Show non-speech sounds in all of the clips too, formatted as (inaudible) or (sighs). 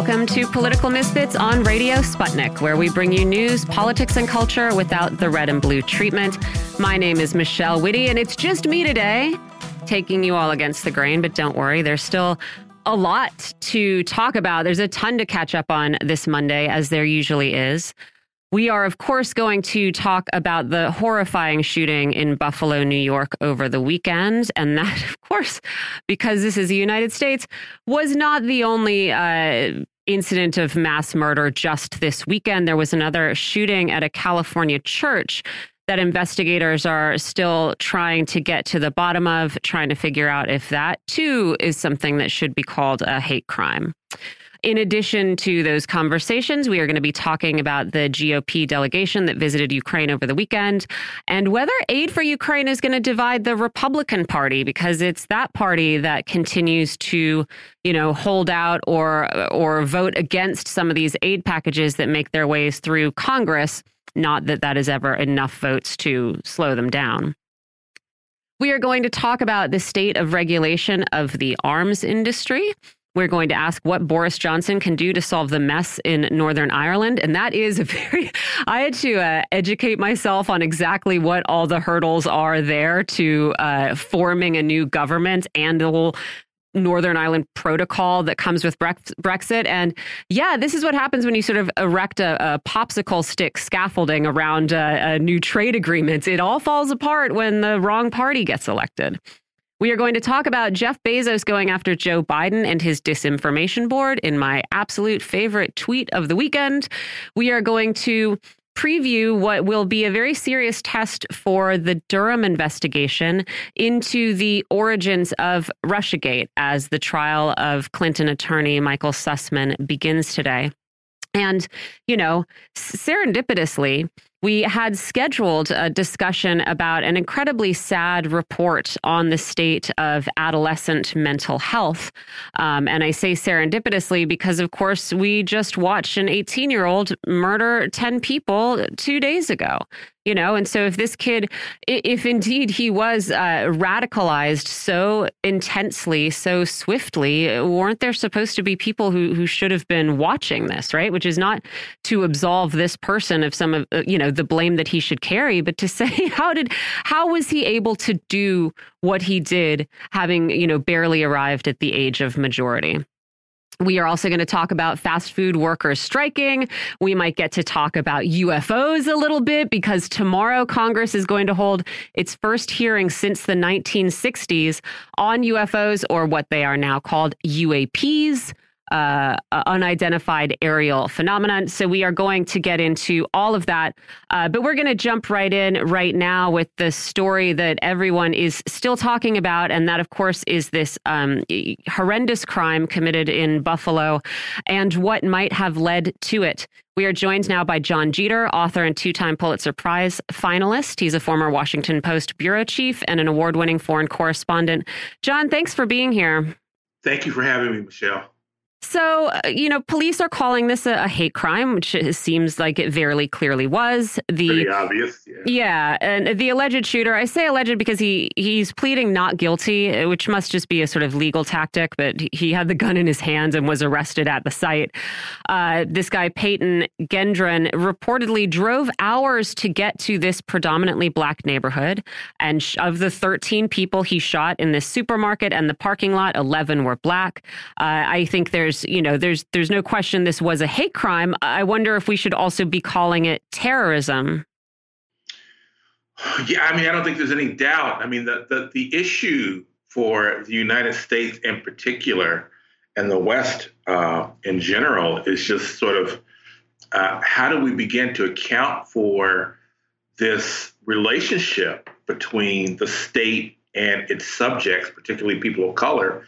Welcome to Political Misfits on Radio Sputnik, where we bring you news, politics, and culture without the red and blue treatment. My name is Michelle Witte, and it's just me today, taking you all against the grain. But don't worry, there's still a lot to talk about. There's a ton to catch up on this Monday, as there usually is. We are, of course, going to talk about the horrifying shooting in Buffalo, New York over the weekend. And that, (laughs) of course, because this is the United States, was not the only uh, incident of mass murder just this weekend. There was another shooting at a California church that investigators are still trying to get to the bottom of, trying to figure out if that too is something that should be called a hate crime. In addition to those conversations, we are going to be talking about the GOP delegation that visited Ukraine over the weekend and whether aid for Ukraine is going to divide the Republican Party because it's that party that continues to, you know, hold out or or vote against some of these aid packages that make their ways through Congress. Not that that is ever enough votes to slow them down. We are going to talk about the state of regulation of the arms industry. We're going to ask what Boris Johnson can do to solve the mess in Northern Ireland. And that is a (laughs) very, I had to uh, educate myself on exactly what all the hurdles are there to uh, forming a new government and the whole Northern Ireland protocol that comes with Brexit. And yeah, this is what happens when you sort of erect a, a popsicle stick scaffolding around a, a new trade agreement. It all falls apart when the wrong party gets elected. We are going to talk about Jeff Bezos going after Joe Biden and his disinformation board in my absolute favorite tweet of the weekend. We are going to preview what will be a very serious test for the Durham investigation into the origins of Russiagate as the trial of Clinton attorney Michael Sussmann begins today. And, you know, serendipitously, we had scheduled a discussion about an incredibly sad report on the state of adolescent mental health. Um, and I say serendipitously because, of course, we just watched an 18 year old murder 10 people two days ago you know and so if this kid if indeed he was uh, radicalized so intensely so swiftly weren't there supposed to be people who who should have been watching this right which is not to absolve this person of some of uh, you know the blame that he should carry but to (laughs) say how did how was he able to do what he did having you know barely arrived at the age of majority we are also going to talk about fast food workers striking. We might get to talk about UFOs a little bit because tomorrow Congress is going to hold its first hearing since the 1960s on UFOs, or what they are now called UAPs uh, unidentified aerial phenomenon. So we are going to get into all of that. Uh, but we're going to jump right in right now with the story that everyone is still talking about. And that, of course, is this um, horrendous crime committed in Buffalo and what might have led to it. We are joined now by Jon Jeter, author and two time Pulitzer Prize finalist. He's a former Washington Post bureau chief and an award winning foreign correspondent. Jon, thanks for being here. Thank you for having me, Michelle. So, uh, you know, police are calling this a, a, hate crime, which seems like it very clearly was. The Pretty obvious, yeah. Yeah, and the alleged shooter. I say alleged because he he's pleading not guilty, uh, which must just be a sort of legal tactic. But he had the gun in his hands and was arrested at the site. Uh, this guy Peyton Gendron reportedly drove hours to get to this predominantly black neighborhood, and of the 13 people he shot in this supermarket and the parking lot, 11 were black. Uh, I think there's there's you know there's there's no question this was a hate crime. I wonder if we should also be calling it terrorism. Yeah, I mean, I don't think there's any doubt. I mean, the the, the issue for the United States in particular and the West uh, in general is just sort of uh, how do we begin to account for this relationship between the state and its subjects, particularly people of color,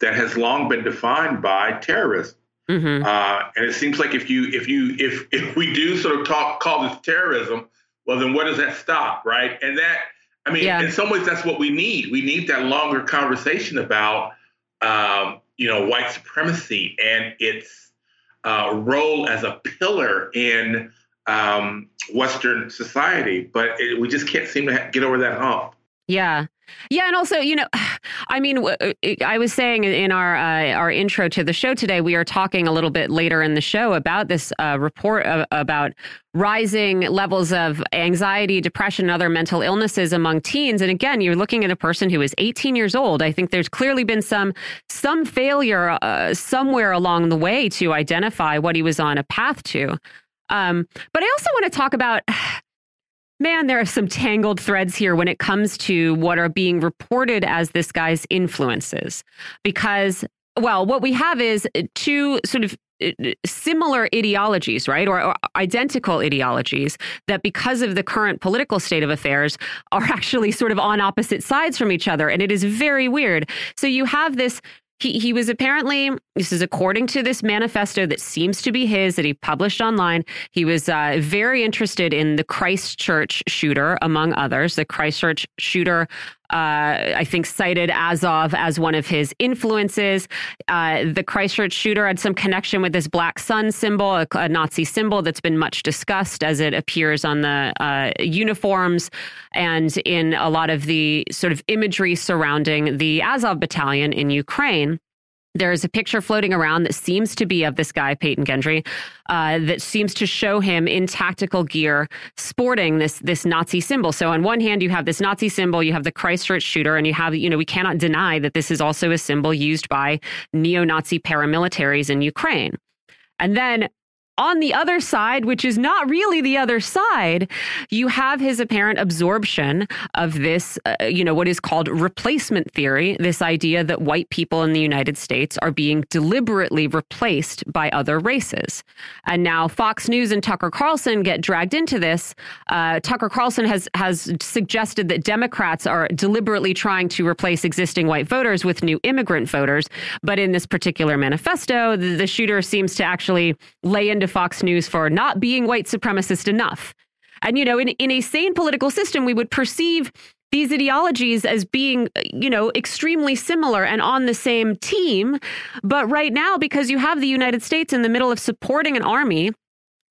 that has long been defined by terrorism. Mm-hmm. Uh, and it seems like if you if you if (laughs) if we do sort of talk call this terrorism, well then where does that stop, right? And that I mean, yeah. in some ways that's what we need. We need that longer conversation about um, you know white supremacy and its uh, role as a pillar in um, Western society. But it, we just can't seem to get over that hump. Yeah. Yeah, and also, you know, (sighs) I mean, I was saying in our uh, our intro to the show today, we are talking a little bit later in the show about this uh, report of, about rising levels of anxiety, depression, and other mental illnesses among teens. And again, you're looking at a person who is 18 years old. I think there's clearly been some some failure uh, somewhere along the way to identify what he was on a path to. Um, but I also want to talk about (sighs) man, there are some tangled threads here when it comes to what are being reported as this guy's influences. Because, well, what we have is two sort of uh, similar ideologies, right? Or, or, identical ideologies that, because of the current political state of affairs, are (laughs) actually sort of on opposite sides from each other. And it is very weird. So you have this he, he was apparently, this is according to this manifesto that seems to be his that he published online. He was uh, very interested in the Christchurch shooter, among others. The Christchurch shooter uh, I think cited Azov as one of his influences. Uh, the Christchurch shooter had some connection with this black sun symbol, a, a, Nazi symbol that's been much discussed as it appears on the uh, uniforms and in a lot of the sort of imagery surrounding the Azov battalion in Ukraine. There's a picture floating around that seems to be of this guy, Peyton Gendron, uh, that seems to show him in tactical gear sporting this this Nazi symbol. So on one hand, you have this Nazi symbol, you have the Christchurch shooter, and you have, you know, we cannot deny that this is also a symbol used by neo-Nazi paramilitaries in Ukraine. And then on the other side, which is not really the other side, you have his apparent absorption of this, uh, you know, what is called replacement theory, this idea that white people in the United States are being deliberately replaced by other races. And now Fox News and Tucker Carlson get dragged into this. Uh, Tucker Carlson has has suggested that Democrats are deliberately trying to replace existing white voters with new immigrant voters. But in this particular manifesto, the, the shooter seems to actually lay into Fox News for not being white supremacist enough. And, you know, in, in a sane political system, we would perceive these ideologies as being, uh, you know, extremely similar and on the same team. But right now, because you have the United States in the middle of supporting an army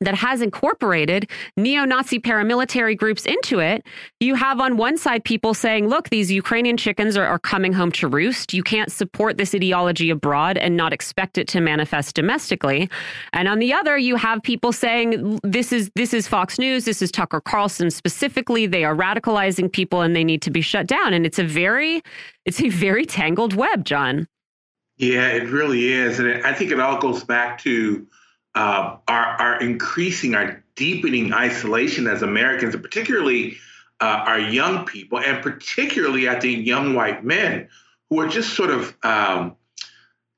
that has incorporated neo Nazi paramilitary groups into it, you have on one side people saying, look, these Ukrainian chickens are, are, coming home to roost. You can't support this ideology abroad and not expect it to manifest domestically. And on the other, you have people saying, this is, this is Fox News, this is Tucker Carlson specifically. They are radicalizing people and they need to be shut down. And it's a very, it's a very tangled web, Jon. Yeah, it really is. And I think it all goes back to uh, are, are increasing, are deepening isolation as Americans, and particularly uh, our young people, and particularly, I think, young white men who are just sort of um,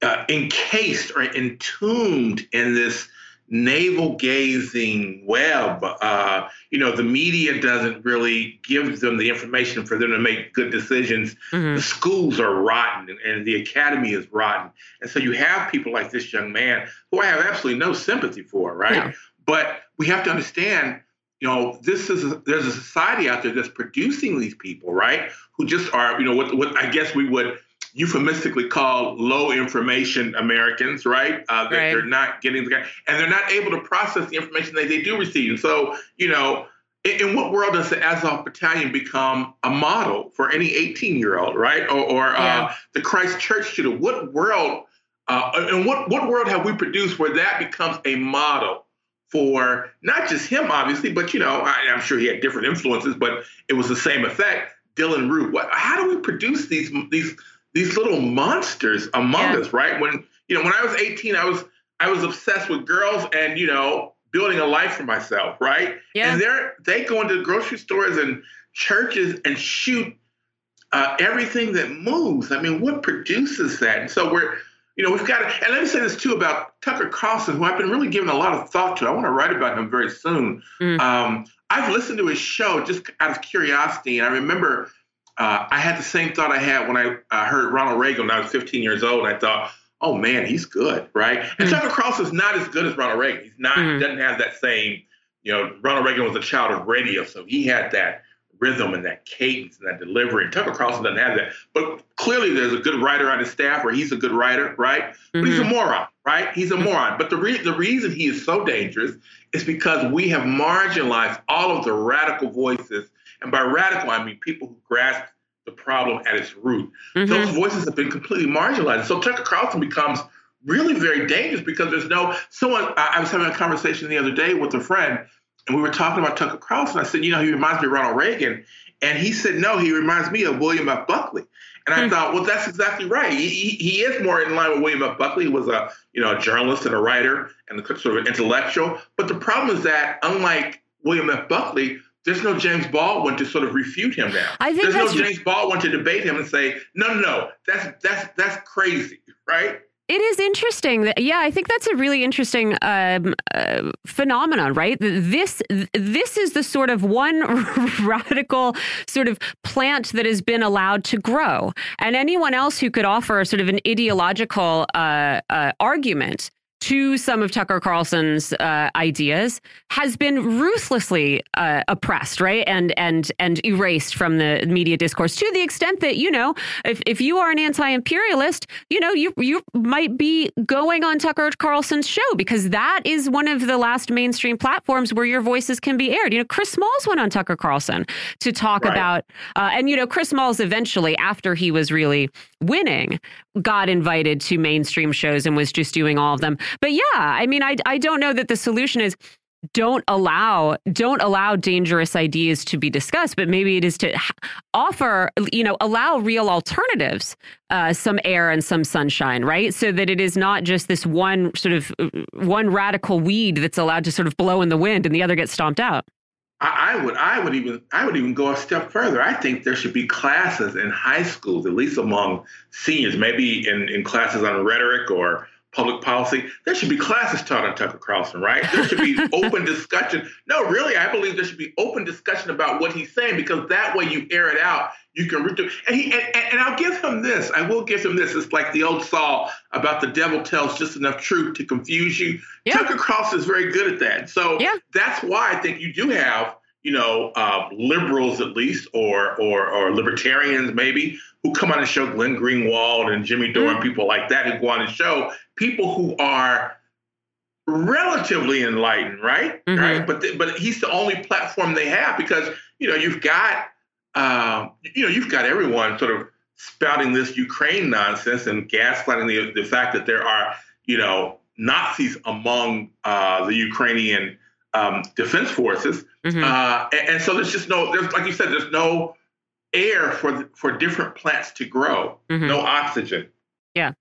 uh, encased or entombed in this navel gazing web. Uh, you know, the media doesn't really give them the information for them to make good decisions. Mm-hmm. The schools are rotten and, and, the academy is rotten. And so you have people like this young man who I have absolutely no sympathy for, right? Yeah. But we have to understand. You know, this is a, there's a society out there that's producing these people, right? Who just are, you know, what what I guess we would euphemistically called low information Americans, right? Uh, that right. they're not getting the and they're not able to process the information that they do receive. And so, you know, in, in what world does the Azov Battalion become a model for any 18 year old, right? Or, or uh, yeah. uh, the Christchurch shooter? What world? Uh, and what what world have we produced where that becomes a model? For not just him, obviously, but you know, I, I'm sure he had different influences, but it was the same effect. Dylann Roof. What? How do we produce these these these little monsters among yeah. us, right? When you know, when I was 18, I was I was obsessed with girls and you know building a life for myself, right? Yeah. And they're they go into grocery stores and churches and shoot uh, everything that moves. I mean, what produces that? And so we're you know, we've got to, and let me say this too about Tucker Carlson, who I've been really giving a lot of thought to. I want to write about him very soon. Mm. Um, I've listened to his show just out of curiosity, and I remember uh, I had the same thought I had when I uh, heard Ronald Reagan when I was 15 years old. I thought, oh man, he's good, right? And mm-hmm. Tucker Carlson is not as good as Ronald Reagan. He's not. Mm-hmm. He doesn't have that same. You know, Ronald Reagan was a child of radio, so he had that rhythm and that cadence and that delivery. And Tucker Carlson doesn't have that. But clearly, there's a good writer on his staff, or he's a good writer, right? Mm-hmm. But he's a mm-hmm. moron, right? He's a mm-hmm. moron. But the re- the reason he is so dangerous is because we have marginalized all of the radical voices and by radical, I mean people who grasp the problem at its root. Mm-hmm. Those voices have been completely marginalized. So Tucker Carlson becomes really very dangerous because there's no someone. I, I was having a conversation the other day with a friend, and we were talking about Tucker Carlson. I said, you know, he reminds me of Ronald Reagan, and he said, no, he reminds me of William F. Buckley. And I hmm. thought, well, that's exactly right. He, he, he, is more in line with William F. Buckley, who was a you know a journalist and a writer and a sort of an intellectual. But the problem is that unlike William F. Buckley, there's no James Baldwin to sort of refute him now. I think there's no James Baldwin to debate him and say, no, no, no, that's that's that's crazy, right? It is interesting. That, yeah, I think that's a really interesting um, uh, phenomenon, right? This this is the sort of one (laughs) radical sort of plant that has been allowed to grow, and anyone else who could offer sort of an ideological uh, uh, argument to some of Tucker Carlson's uh, ideas has been ruthlessly uh, oppressed, right, and and and erased from the media discourse to the extent that you know, if if you are an anti-imperialist, you know, you you might be going on Tucker Carlson's show because that is one of the last mainstream platforms where your voices can be aired. You know, Chris Smalls went on Tucker Carlson to talk right. about, uh, and you know, Chris Smalls eventually, after he was really winning, got invited to mainstream shows and was just doing all of them. But yeah, I mean, I, I don't know that the solution is don't allow don't allow dangerous ideas to be discussed but maybe it is to offer you know allow real alternatives uh, some air and some sunshine right so that it is not just this one sort of uh, one radical weed that's allowed to sort of blow in the wind and the other gets stomped out I, I would I would even I would even go a step further. I think there should be classes in high schools, at least among seniors, maybe in, in classes on rhetoric or public policy, there should be classes taught on Tucker Carlson, right? There should be (laughs) open discussion. No, really, I believe there should be open discussion about what he's saying because that way you air it out. You can read through. And, he, and, and I'll give him this. I will give him this. It's like the old saw about the devil tells just enough truth to confuse you. Yeah. Tucker Carlson is very good at that. So yeah. that's why I think you do have you know, uh, liberals at least, or, or or libertarians maybe, who come on the show, Glenn Greenwald and Jimmy Dore, mm-hmm. people like that, who go on the show, people who are relatively enlightened, right? Mm-hmm. Right. But the, but he's the only platform they have because you know you've got um, you know you've got everyone sort of spouting this Ukraine nonsense and gaslighting the the fact that there are you know Nazis among uh, the Ukrainian um, defense forces, mm-hmm. uh, and, and, so there's just no there's like you said there's no air for for different plants to grow, mm-hmm. no oxygen. Yeah.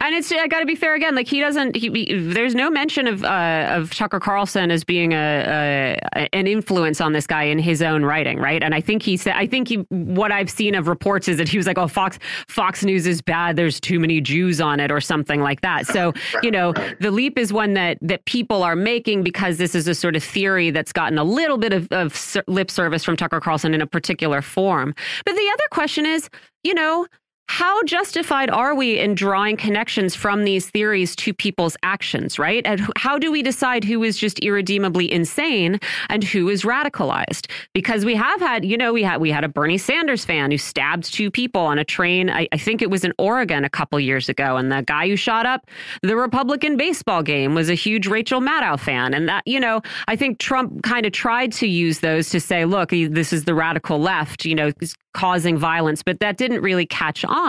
And it's I got to be fair again. Like he doesn't. He, there's no mention of uh, of Tucker Carlson as being a, a, an influence on this guy in his own writing, right? And I think he said. I think he, what I've seen of reports is that he was like, "Oh, Fox Fox News is bad. There's too many Jews on it, or something like that." So you know, the leap is one that that people are making because this is a sort of theory that's gotten a little bit of, of lip service from Tucker Carlson in a particular form. But the other question is, you know, how justified are we in drawing connections from these theories to people's actions, right? And how do we decide who is just irredeemably insane and who is radicalized? Because we have had, you know, we had we had a Bernie Sanders fan who stabbed two people on a train. I, I think it was in Oregon a couple years ago, and the guy who shot up the Republican baseball game was a huge Rachel Maddow fan, and that, you know, I think Trump kind of tried to use those to say, look, this is the radical left, you know, causing violence, but that didn't really catch on.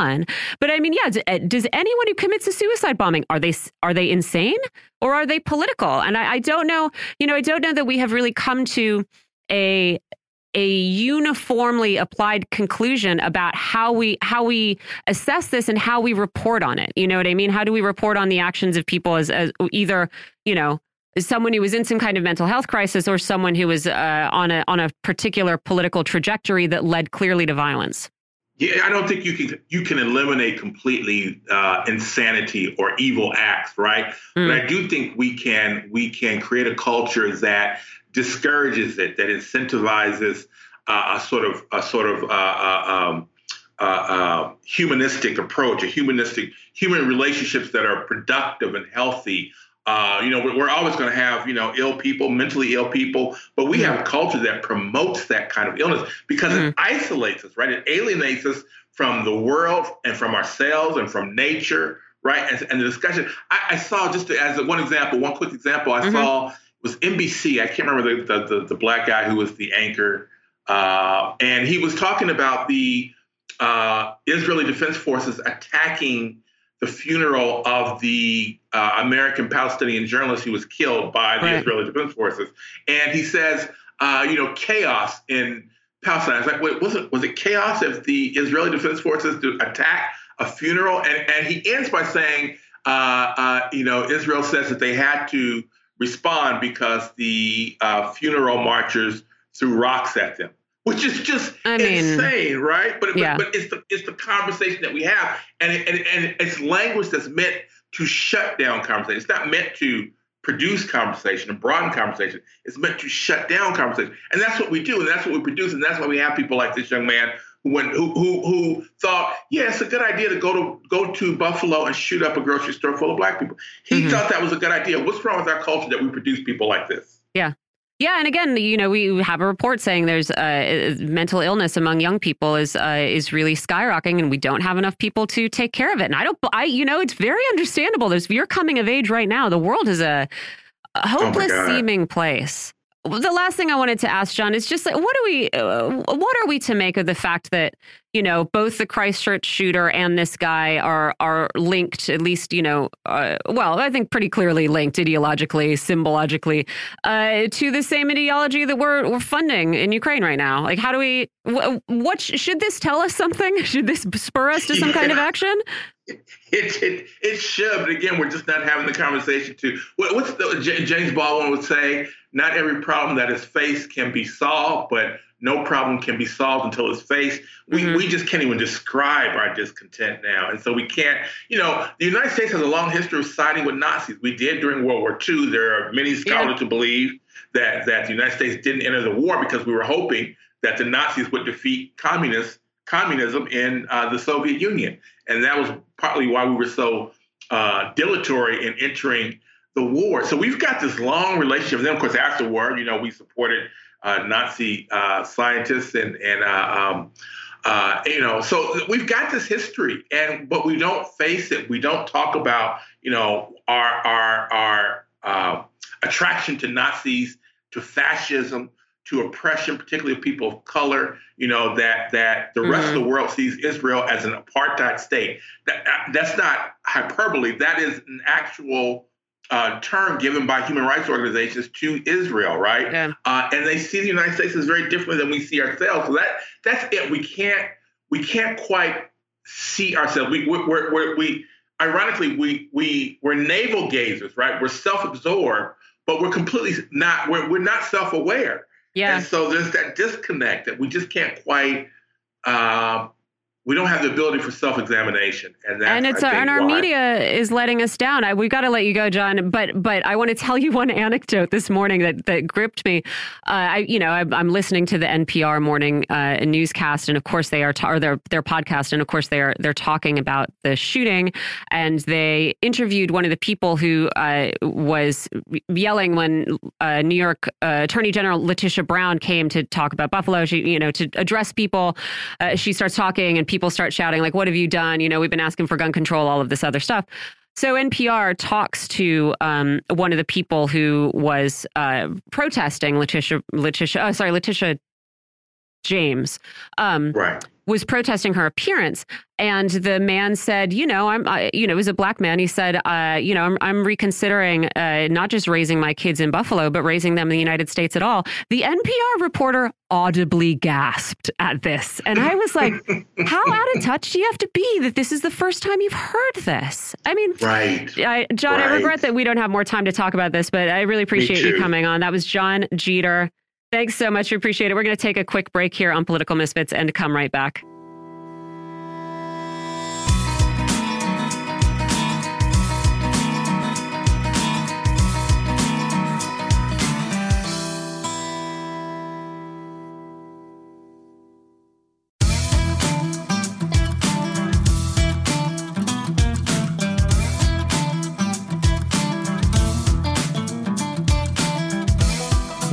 But I mean, yeah, uh, does anyone who commits a suicide bombing are they are they insane or are they political? And I, I don't know. You know, I don't know that we have really come to a a uniformly applied conclusion about how we how we assess this and how we report on it. You know what I mean? How do we report on the actions of people as, as either you know someone who was in some kind of mental health crisis or someone who was uh, on a on a particular political trajectory that led clearly to violence. Yeah, I don't think you can you can eliminate completely uh, insanity or evil acts, right? Mm. But I do think we can we can create a culture that discourages it, that incentivizes uh, a sort of a sort of uh, uh um, uh, uh, humanistic approach, a humanistic human relationships that are productive and healthy, uh, you know, we're always going to have, you know, ill people, mentally ill people, but we have a culture that promotes that kind of illness because mm-hmm. it isolates us, right? It alienates us from the world and from ourselves and from nature, right? And, and the discussion. I, I, saw just as one example, one quick example, I mm-hmm. saw was NBC. I can't remember the, the, the, the black guy who was the anchor, uh, and he was talking about the uh, Israeli Defense Forces attacking the funeral of the uh, American Palestinian journalist who was killed by the right. Israeli Defense Forces. And he says, uh, you know, chaos in Palestine. I was like, wait, was it was it chaos if the Israeli Defense Forces to attack a funeral? And and he ends by saying, uh, uh, you know, Israel says that they had to respond because the uh, funeral marchers threw rocks at them which is just I mean, insane, right? But, yeah. but, but it's the it's the conversation that we have, and it, and and it's language that's meant to shut down conversation. It's not meant to produce conversation and broaden conversation. It's meant to shut down conversation, and that's what we do, and that's what we produce, and that's why we have people like this young man who went who who, who thought, yeah, it's a good idea to go to go to Buffalo and shoot up a grocery store full of black people. He mm-hmm. thought that was a good idea. What's wrong with our culture that we produce people like this? Yeah. Yeah, and again, you know, we have a report saying there's uh, mental illness among young people is uh, is really skyrocketing, and we don't have enough people to take care of it. And I don't, I, you know, it's very understandable. There's you're coming of age right now. The world is a, a oh hopeless oh seeming place the last thing I wanted to ask Jon is just like, what are we, uh, what are we to make of the fact that you know both the Christchurch shooter and this guy are are linked, at least you know, uh, well, I think pretty clearly linked ideologically, symbologically, uh, to the same ideology that we're we're funding in Ukraine right now. Like, how do we? what should this tell us something? (laughs) Should this spur us to some yeah. kind of action? (laughs) It, it, it should, but again, we're just not having the conversation. To what, what's the, James Baldwin would say? Not every problem that is faced can be solved, but no problem can be solved until it's faced. We, mm-hmm. we just can't even describe our discontent now. And so we can't, you know, the United States has a long history of siding with Nazis. We did during World War II. There are many scholars yeah. who believe that, that the United States didn't enter the war because we were hoping that the Nazis would defeat communists, communism in uh, the Soviet Union. And that was partly why we were so uh, dilatory in entering the war. So we've got this long relationship. And then, of course, afterward, you know, we supported uh, Nazi uh, scientists and and uh, um, uh, you know, so we've got this history, and but we don't face it. We don't talk about you know our our our uh, attraction to Nazis, to fascism, to oppression, particularly of people of color. You know that that the mm-hmm. rest of the mm-hmm. world sees Israel as an apartheid state. That that's not hyperbole. That is an actual uh, term given by human rights organizations to Israel, right? Yeah. Uh, and they see the United States as very different than we see ourselves. So that that's it. We can't we can't quite see ourselves. We we we we ironically we we we're navel gazers, right? We're self-absorbed, but we're completely not. We're we're not self-aware. Yeah. And so there's that disconnect that we just can't quite. Uh, we don't have the ability for self-examination and and it's and our why. media is letting us down I, we've got to let you go jon but but i want to tell you (laughs) one anecdote this morning that that gripped me uh, i you know I, am listening to the npr morning uh, newscast and of course they are ta- or their their podcast and of course they are they're talking about the shooting and they interviewed one of the people who uh, was yelling when uh, new york uh, attorney general letitia brown came to talk about buffalo she you know to address people uh, she starts talking and people start shouting, like, what have you done? You know, we've been asking for gun control, all of this other stuff. So NPR talks to um, one of the people who was uh, protesting Letitia, Letitia, oh, sorry, Letitia James. Um, right was protesting her appearance. And the man said, you know, I'm, I, you know, it was a black man. He said, uh, you know, I'm, I'm reconsidering uh, not just raising my kids in Buffalo, but raising them in the United States at all. The NPR reporter audibly gasped at this. And I was like, (laughs) how out of touch do you have to be that this is the first time you've heard this? I mean, right. I, Jon, right. I regret that we don't have more time to talk about this, but I really appreciate you coming on. That was Jon Jeter. Thanks so much. We appreciate it. We're going to take a quick break here on Political Misfits and come right back.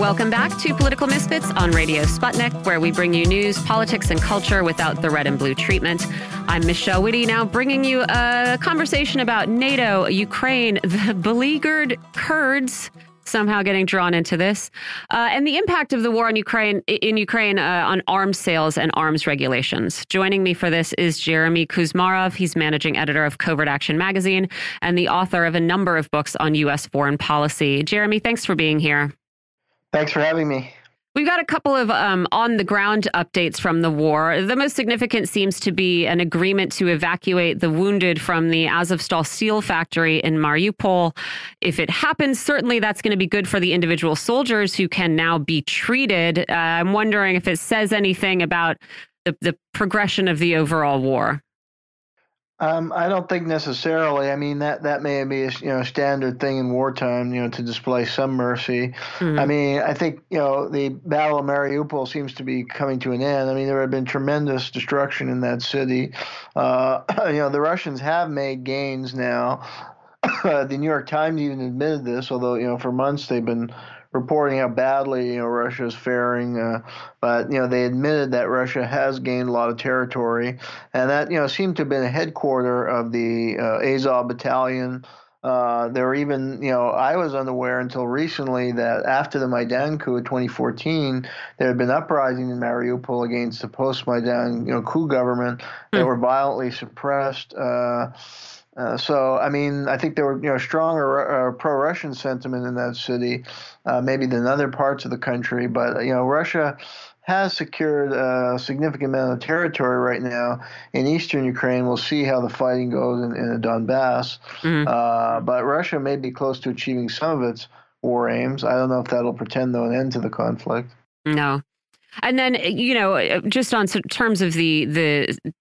Welcome back to Political Misfits on Radio Sputnik, where we bring you news, politics, and culture without the red and blue treatment. I'm Michelle Witte, now bringing you a conversation about NATO, Ukraine, (laughs) the beleaguered Kurds, somehow getting drawn into this, uh, and the impact of the war on Ukraine in Ukraine uh, on arms sales and arms regulations. Joining me for this is Jeremy Kuzmarov. He's managing editor of CovertAction magazine and the author of a number of books on U.S. foreign policy. Jeremy, thanks for being here. Thanks for having me. We've got a couple of um, on the ground updates from the war. The most significant seems to be an agreement to evacuate the wounded from the Azovstal steel factory in Mariupol. If it happens, certainly that's going to be good for the individual soldiers who can now be treated. Uh, I'm wondering if it says anything about the, the progression of the overall war. Um, I don't think necessarily. I mean that that may be a you know standard thing in wartime, you know, to display some mercy. Mm-hmm. I mean, I think you know the Battle of Mariupol seems to be coming to an end. I mean, there had been tremendous destruction in that city. Uh, (coughs) you know, the Russians have made gains now. (coughs) the New York Times even admitted this, although you know for months they've been reporting how badly you know Russia is faring, uh, but you know they admitted that Russia has gained a lot of territory, and that you know seemed to have been a headquarter of the uh, Azov battalion. Uh, there were even, you know, I was unaware until recently that after the Maidan coup of 2014, there had been uprising in Mariupol against the post-Maidan, you know, coup government that mm. were violently suppressed. Uh, uh, so, I mean, I think there were you know stronger uh, pro-Russian sentiment in that city, uh, maybe than other parts of the country. But you know, Russia has secured a significant amount of territory right now in eastern Ukraine. We'll see how the fighting goes in, in the Donbass. Mm-hmm. Uh, but Russia may be close to achieving some of its war aims. I don't know if that'll pretend though an end to the conflict. No. And then, you know, just on terms of the the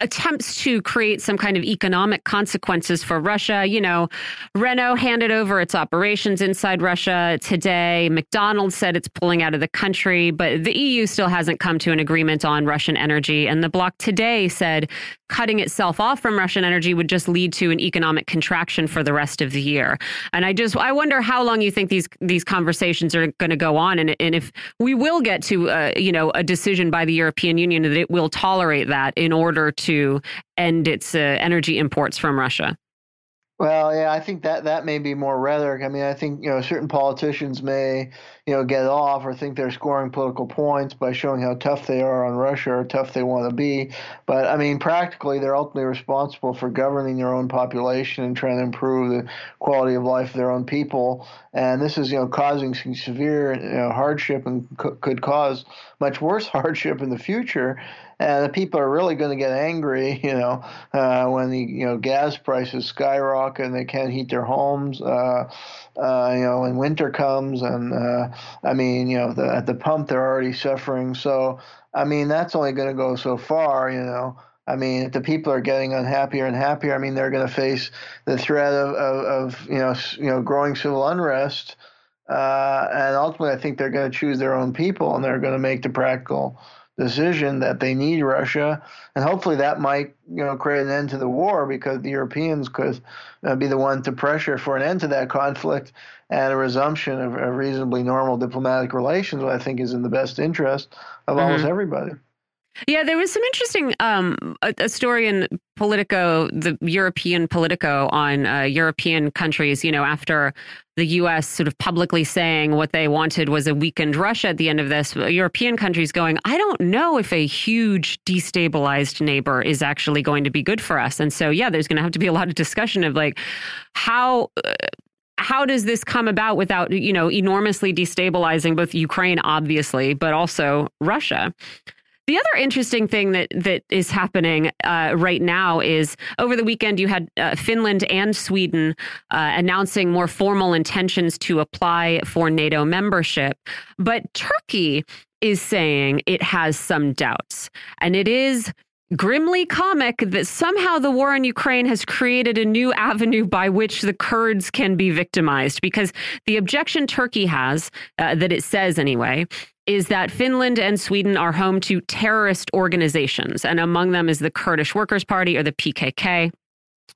attempts to create some kind of economic consequences for Russia. You know, Renault handed over its operations inside Russia today. McDonald's said it's pulling out of the country, but the EU still hasn't come to an agreement on Russian energy. And the bloc today said cutting itself off from Russian energy would just lead to an economic contraction for the rest of the year. And I just I wonder how long you think these these conversations are going to go on, and, and if we will get to uh, you know a decision by the European Union that it will tolerate that in order to end its uh, energy imports from Russia. Well, yeah, I think that that may be more rhetoric. I mean, I think you know certain politicians may you know get off or think they're scoring political points by showing how tough they are on Russia or tough they want to be. But I mean, practically, they're ultimately responsible for governing their own population and trying to improve the quality of life of their own people. And this is you know causing some severe you know, hardship and co- could cause much worse (laughs) hardship in the future and the people are really going to get angry, (laughs) you know, uh, when the you know gas prices skyrocket and they can't heat their homes. Uh, uh, you know, when winter comes, and uh, I mean, you know, the, at the pump they're already suffering. So, I mean, that's only going to go so far, you know. I mean, if the people are getting unhappier and happier, I mean, they're going to face the threat of, of, of, you know, you know, growing civil unrest, uh, and ultimately, I think they're going to choose their own people, and they're going to make the practical decision that they need Russia, and hopefully that might you know create an end to the war because the Europeans could uh, be the one to pressure for an end to that conflict and a resumption of, of reasonably normal diplomatic relations, what I think is in the best interest of mm-hmm. almost everybody. Yeah, there was some interesting um, a, a, story in Politico, the European Politico, on uh, European countries. You know, after the U.S. sort of publicly saying what they wanted was a weakened Russia at the end of this, European countries going, I don't know if a huge destabilized neighbor is actually going to be good for us. And so, yeah, there's going to have to be a lot of discussion of like how. Uh, how does this come about without, you know, enormously destabilizing both Ukraine, obviously, but also Russia? The other interesting thing that that is happening uh, right now is over the weekend you had uh, Finland and Sweden uh, announcing more formal intentions to apply for NATO membership, but Turkey is saying it has some doubts, and it is grimly comic that somehow the war in Ukraine has created a new avenue by which the Kurds can be victimized. Because the objection Turkey has, uh, that it says anyway, is that Finland and Sweden are home to terrorist organizations, and among them is the Kurdish Workers' Party or the PKK.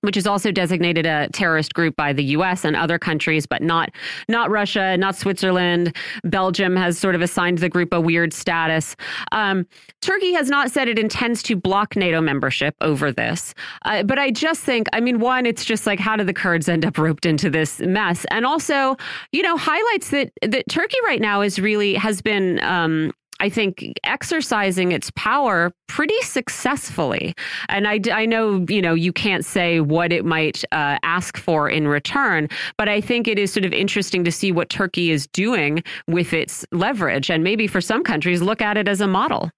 Which is also designated a terrorist group by the US and other countries, but not not Russia, not Switzerland. Belgium has sort of assigned the group a weird status. Um, Turkey has not said it intends to block NATO membership over this. Uh, but I just think, I mean, one, it's just like, how do the Kurds end up roped into this mess? And also, you know, highlights that that Turkey right now is really has been um, I think, exercising its power pretty successfully. And I, I know, you know, you can't say what it might uh, ask for in return, but I think it is sort of interesting to see what Turkey is doing with its leverage. And maybe for some countries, look at it as a model.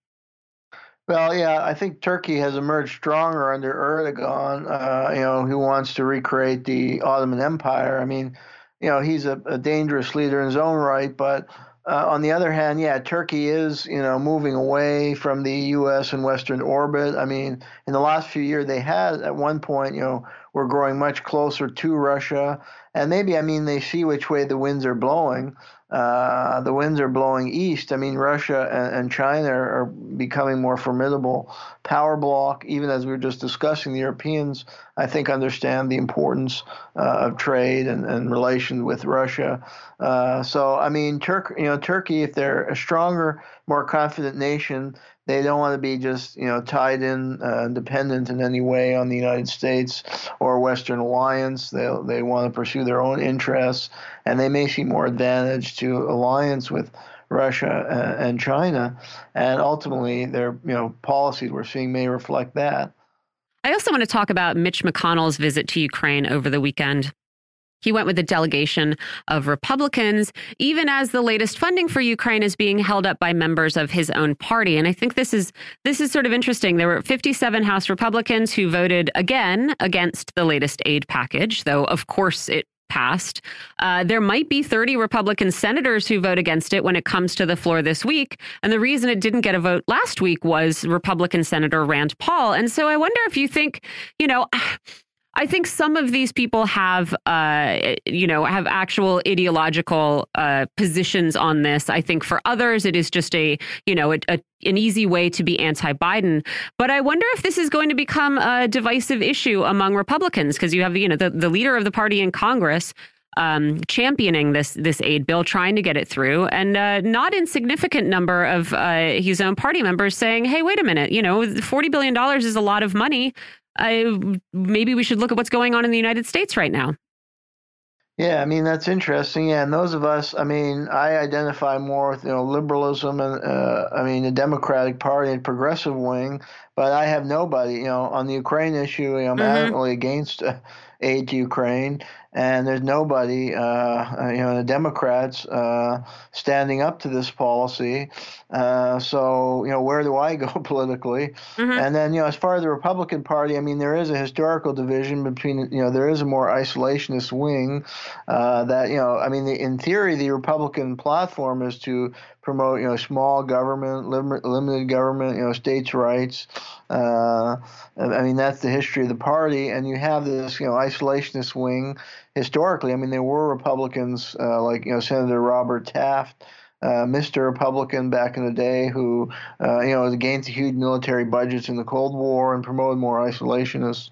Well, yeah, I think Turkey has emerged stronger under Erdogan, uh, you know, who wants to recreate the Ottoman Empire. I mean, you know, he's a, a dangerous leader in his own right, but uh, on the other hand, yeah, Turkey is you know moving away from the U.S. and Western orbit. I mean, in the last few years, they had at one point you know were growing much closer to Russia, and maybe I mean they see which way the winds are blowing. Uh, the winds are blowing east. I mean, Russia and, and, China are becoming more formidable power bloc. Even as we were just discussing, the Europeans, I think, understand the importance uh, of trade and, and relations with Russia. Uh, so, I mean, Turk, you know, Turkey, if they're a stronger, more confident nation, they don't want to be just you know tied in, uh, dependent in any way on the United States or Western alliance. They they want to pursue their own interests, and they may see more advantage to alliance with Russia and China, and ultimately their you know policies we're seeing may reflect that. I also want to talk about Mitch McConnell's visit to Ukraine over the weekend. He went with a delegation of Republicans, even as the latest funding for Ukraine is being held up by members of his own party. And I think this is this is sort of interesting. There were 57 House Republicans who voted again against the latest aid package, though of course it passed. Uh, there might be 30 Republican senators who vote against it when it comes to the floor this week. And the reason it didn't get a vote last week was Republican Senator Rand Paul. And so I wonder if you think, you know, I think some of these people have, uh, you know, have actual ideological uh, positions on this. I think for others, it is just a, you know, a, a, an easy way to be anti-Biden. But I wonder if this is going to become a divisive issue among Republicans because you have, you know, the, the leader of the party in Congress um, championing this this aid bill, trying to get it through, and uh, not insignificant number of uh, his own party members saying, "Hey, wait a minute, you know, forty billion dollars is a lot of money. I, maybe we should look at what's going on in the United States right now. Yeah, I mean that's interesting. Yeah, and those of us, I mean, I identify more with you know liberalism and uh, I mean the Democratic Party and progressive wing, but I have nobody. You know, on the Ukraine issue, I'm mm-hmm. adamantly against uh, aid to Ukraine and there's nobody, uh, you know, the Democrats uh, standing up to this policy. Uh, so, you know, where do I (laughs) go politically? Mm-hmm. And then, you know, as far as the Republican Party, I mean, there is a historical division between, you know, there is a more isolationist wing uh, that, you know, I mean, the, in theory, the Republican platform is to promote, you know, small government, limited government, you know, states' rights. Uh, I mean, that's the history of the party, and you have this, you know, isolationist wing. Historically, I mean, there were Republicans uh, like, you know, Senator Robert Taft. Uh, Mr. Republican back in the day who, uh, you know, against huge military budgets in the Cold War and promoted more isolationist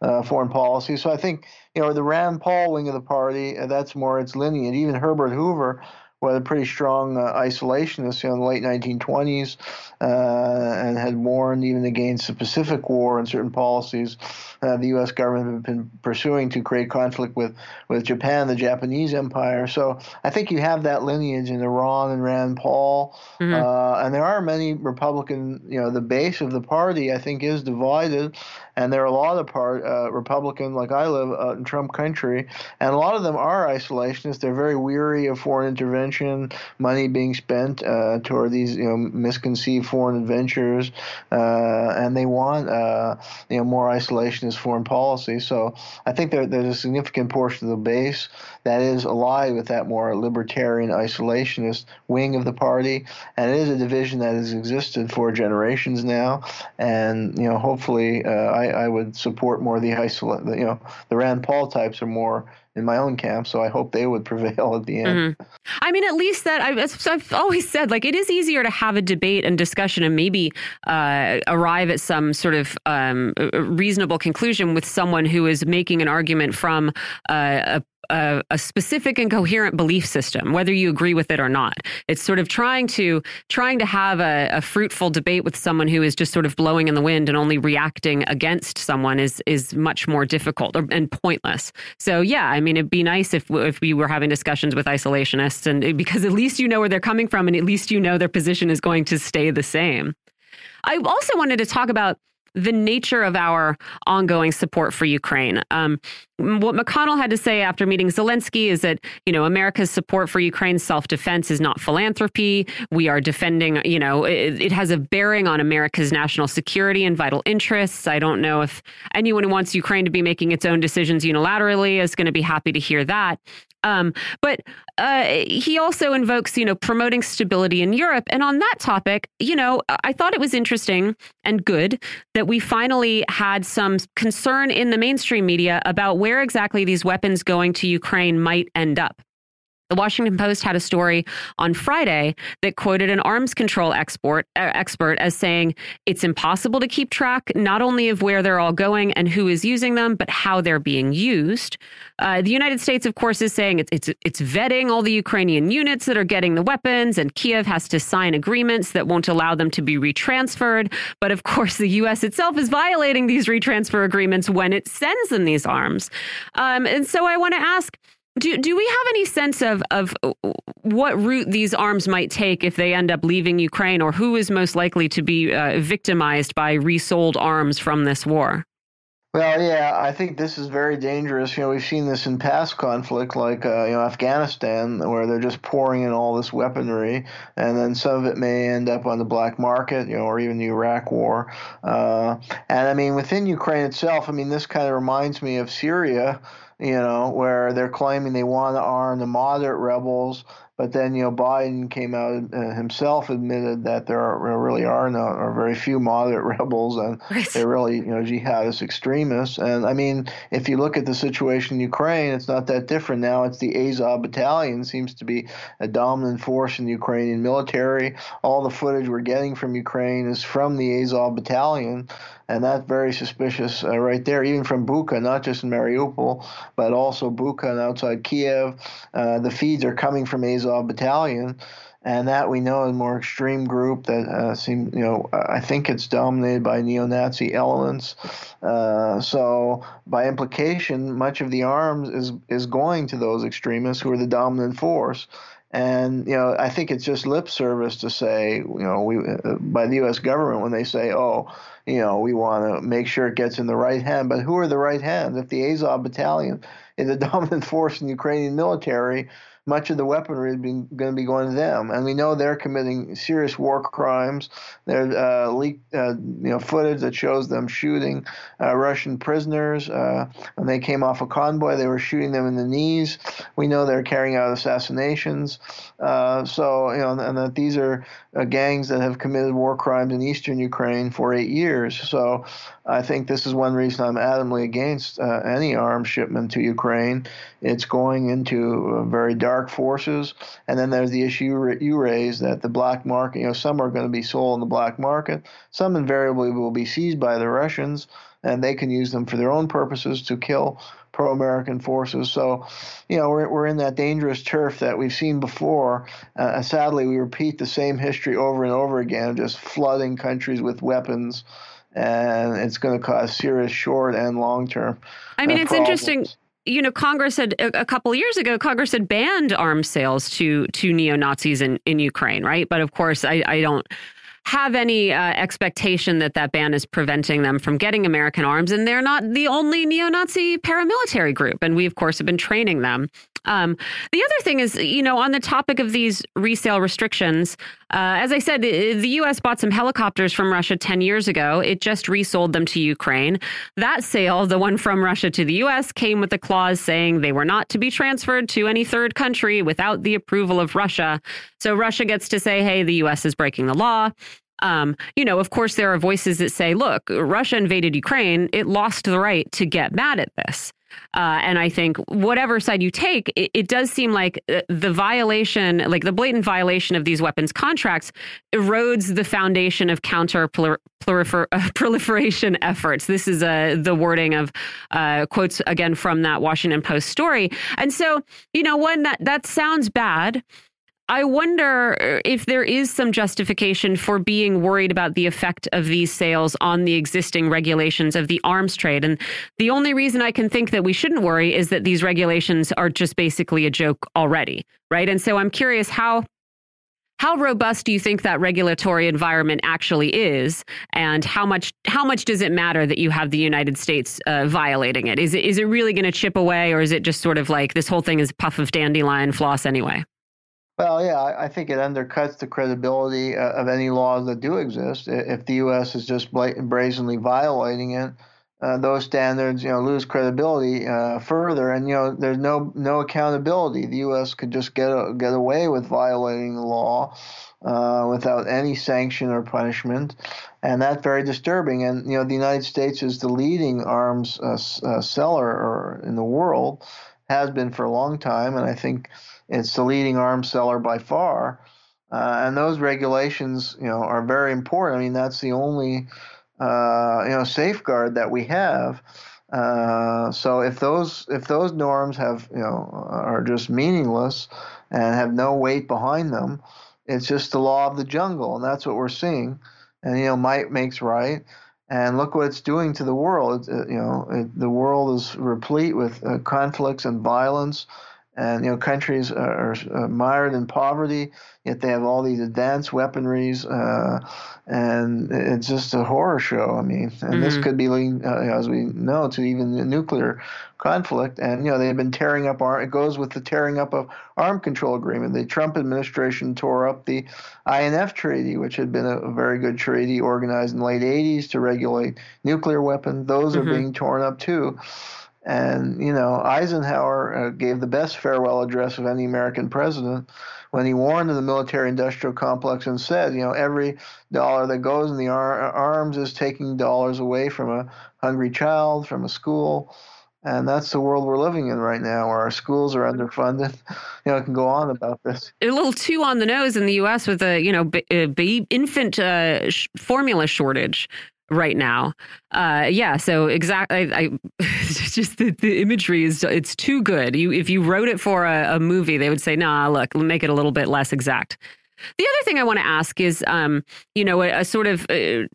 uh, foreign policy. So I think, you know, the Rand Paul wing of the party, uh, that's more its lineage. Even Herbert Hoover was a pretty strong uh, isolationist you know, in the late 1920s uh, and had warned even against the Pacific War and certain policies uh, the U.S. government had been pursuing to create conflict with, with Japan, the Japanese Empire. So I think you have that lineage in Ron and Rand Paul. Mm-hmm. Uh, and there are many Republican, you know, the base of the party, I think, is divided. And there are a lot of part uh, Republican, like I live uh, in Trump country, and a lot of them are isolationists. They're very weary of foreign intervention, money being spent uh, toward these, you know, misconceived foreign adventures, uh, and they want, uh, you know, more isolationist foreign policy. So I think there, there's a significant portion of the base that is allied with that more libertarian isolationist wing of the party, and it is a division that has existed for generations now. And you know, hopefully, uh, I, I would support more the isolate. You know, the Rand Paul types are more in my own camp. So I hope they would (laughs) prevail at the end. Mm -hmm. I mean, at least that I, have always said, like it is easier to have a debate and discussion and maybe uh, arrive at some sort of um, reasonable conclusion with someone who is making an argument from uh, a a, a, specific and coherent belief system, whether you agree with it or not. It's sort of trying to trying to have a, a, fruitful debate with someone who is just sort of blowing in the wind and only reacting against someone is is much more difficult and pointless. So yeah, I mean, it'd be nice if if we were having discussions with isolationists, and eh, because at least you know where they're coming from, and at least you know their position is going to stay the same. I also wanted to talk about the nature of our ongoing support for Ukraine. Um, what McConnell had to say after meeting Zelensky is that, you know, America's support for Ukraine's self defense is not philanthropy. We are defending, you know, it, it, has a bearing on America's national security and vital interests. I don't know if anyone who wants Ukraine to be making its own decisions unilaterally is going to be happy to hear that. Um, but uh, he also invokes, you know, promoting stability in Europe. And on that topic, you know, I thought it was interesting and good that we finally had some concern in the mainstream media about where exactly these weapons going to Ukraine might end up. The Washington Post had a story on Friday that quoted an arms control export, uh, expert as saying it's impossible to keep track not only of where they're all going and who is using them, but how they're being used. Uh, the United States, of course, is saying it's, it's, it's vetting all the Ukrainian units that are getting the weapons, and Kiev has to sign agreements that won't allow them to be retransferred. But of course, the U.S. itself is violating these retransfer agreements when it sends them these arms. Um, and so I want to ask do, do we have any sense of, of what route these arms might take if they end up leaving Ukraine, or who is most likely to be uh, victimized by resold arms from this war? Well, yeah, I think this is very dangerous. You know, we've seen this in past conflict, like uh, you know Afghanistan, where they're just pouring in all this weaponry, and then some of it may end up on the black market, you know, or even the Iraq War. Uh, and I mean, within Ukraine itself, I mean, this kind of reminds me of Syria you know, where they're claiming they want to arm the moderate rebels but then, you know, Biden came out uh, himself admitted that there are, really are no, or very few moderate (laughs) rebels, and right. they're really, you know, jihadist extremists. And I mean, if you look at the situation in Ukraine, it's not that different now. It's the Azov battalion seems to be a dominant force in the Ukrainian military. All the footage we're getting from Ukraine is from the Azov battalion and that's very suspicious uh, right there, even from Bucha, not just in Mariupol, but also Bucha and outside Kiev. Uh, the feeds are coming from Azov Battalion, and that we know is a more extreme group that uh, seem, you know, I think it's dominated by neo-Nazi elements. Uh, so, by implication, much of the arms is is going to those extremists who are the dominant force. And you know, I think it's just lip service to say, you know, we uh, by the U.S. government when they say, oh, you know, we want to make sure it gets in the right hand. But who are the right hands? If the Azov Battalion is the (laughs) dominant force in the Ukrainian military, much of the weaponry is going to be going to them, and we know they're committing serious war crimes. There's uh, leaked, uh, you know, footage that shows them shooting uh, Russian prisoners. Uh, when they came off a convoy, they were shooting them in the knees. We know they're carrying out assassinations. Uh, so, you know, and that these are uh, gangs that have committed war crimes in eastern Ukraine for eight years. So, I think this is one reason I'm adamantly against uh, any arms shipment to Ukraine. It's going into uh, very dark forces. And then there's the issue you raised that the black market, you know, some are going to be sold in the black market, some invariably will be seized by the Russians, and they can use them for their own purposes to kill pro American forces. So, you know, we're, we're in that dangerous turf that we've seen before. Uh, sadly, we repeat the same history over and over again, just flooding countries with weapons and it's going to cause serious short and long term. I mean, uh, it's problems. interesting. You know, Congress had a couple years ago. Congress had banned arms sales to to neo Nazis in in Ukraine, right? But of course, I, I don't have any uh, expectation that that ban is preventing them from getting American arms. And they're not the only neo Nazi paramilitary group. And we, of course, have been training them. Um, the other thing is, you know, on the topic of these resale restrictions, uh, as I said, the U.S. bought some helicopters from Russia 10 years ago. It just resold them to Ukraine. That sale, the one from Russia to the U.S., came with a clause saying they were not to be transferred to any third country without the approval of Russia. So Russia gets to say, hey, the U.S. is breaking the law. Um, you know, of course, there are voices that say, look, Russia invaded Ukraine. It lost the right to get mad at this. Uh, and I think whatever side you take, it, it, does seem like uh, the violation, like the blatant violation of these weapons contracts, erodes the foundation of counter prolifer (laughs) proliferation efforts. This is uh, the wording of uh, quotes again from that Washington Post story. And so, you know, one that that sounds bad. I wonder uh, if there is some justification for being worried about the effect of these sales on the existing regulations of the arms trade. And the only reason I can think that we shouldn't worry is that these regulations are just basically a joke already, right? And so I'm curious how how robust do you think that regulatory environment actually is and how much how much does it matter that you have the united states uh, violating it is it is it really going to chip away or is it just sort of like this whole thing is a puff of dandelion floss anyway well, yeah, I think it undercuts the credibility uh, of any laws that do exist. If the U.S. is just brazenly violating it, uh, those standards, you know, lose credibility uh, further, and you know, there's no no accountability. The U.S. could just get a, get away with violating the law uh, without any sanction or punishment, and that's very disturbing. And you know, the United States is the leading arms uh, uh, seller in the world, has been for a long time, and I think it's the leading arms seller by far. Uh, and those regulations, you know, are very important. I mean, that's the only, uh, you know, safeguard that we have. Uh, so if those if those norms have you know are just meaningless and have no weight behind them, it's just the law of the jungle, and that's what we're seeing. And you know, might makes right. And look what it's doing to the world. It, you know, it, the world is replete with uh, conflicts and violence and you know countries are, are mired in poverty yet they have all these advanced weaponries uh, and it's just a horror show i mean. And mm-hmm. this could be leading uh, as we know to even a nuclear conflict. And you know they've been tearing up our it goes with the tearing up of arm control agreement. The trump administration tore up the inf treaty which had been a, a very good treaty organized in the late 80s to regulate nuclear weapons. Those mm-hmm. are being torn up too and, you know, Eisenhower uh, gave the best farewell address of any American president when he warned of the military industrial complex and said, you know, every dollar that goes in the ar- arms is taking dollars away from a hungry child, from a school. And that's the world we're living in right now, where our schools are underfunded. (laughs) You know, I can go on about this. A little too on the nose in the U.S. with a you know b- uh, b- infant uh, sh- formula shortage right now. Uh, yeah, so exactly. I, I (laughs) just the, the, imagery is it's too good. You if you wrote it for a, a, movie, they would say, "Nah, look, make it a little bit less exact." The other thing I want to ask is, um, you know, a, a sort of uh,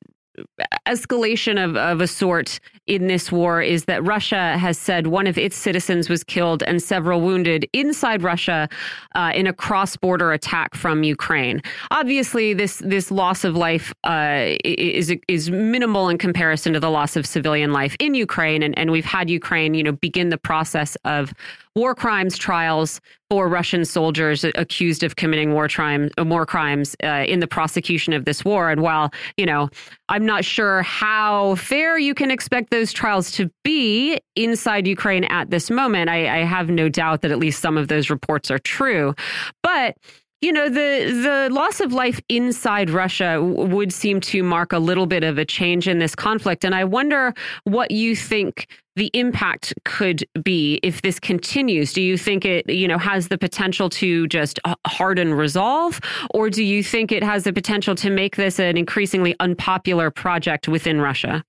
escalation of, of a sort in this war is that Russia has said one of its citizens was killed and several wounded inside Russia uh, in a cross-border attack from Ukraine. Obviously, this this loss of life uh, is is minimal in comparison to the loss of civilian life in Ukraine, and, and we've had Ukraine, you know, begin the process of war crimes trials for Russian soldiers accused of committing war, crime, war crimes uh, in the prosecution of this war. And while, you know, I'm not sure how fair you can expect those trials to be inside Ukraine at this moment, I, I have no doubt that at least some of those reports are true. But you know, the the loss of life inside Russia would seem to mark a little bit of a change in this conflict. And I wonder what you think the impact could be if this continues. Do you think it, you know, has the potential to just uh, harden resolve? Or do you think it has the potential to make this an increasingly unpopular project within Russia?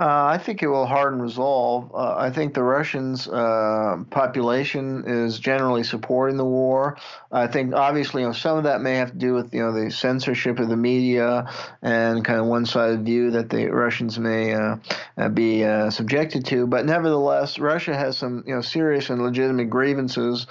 Uh, I think it will harden resolve. Uh, I think the Russians' uh, population is generally supporting the war. I think obviously, you know, some of that may have to do with you know the censorship of the media and kind of one-sided view that the Russians may uh, uh, be uh, subjected to. But nevertheless, Russia has some you know serious and legitimate grievances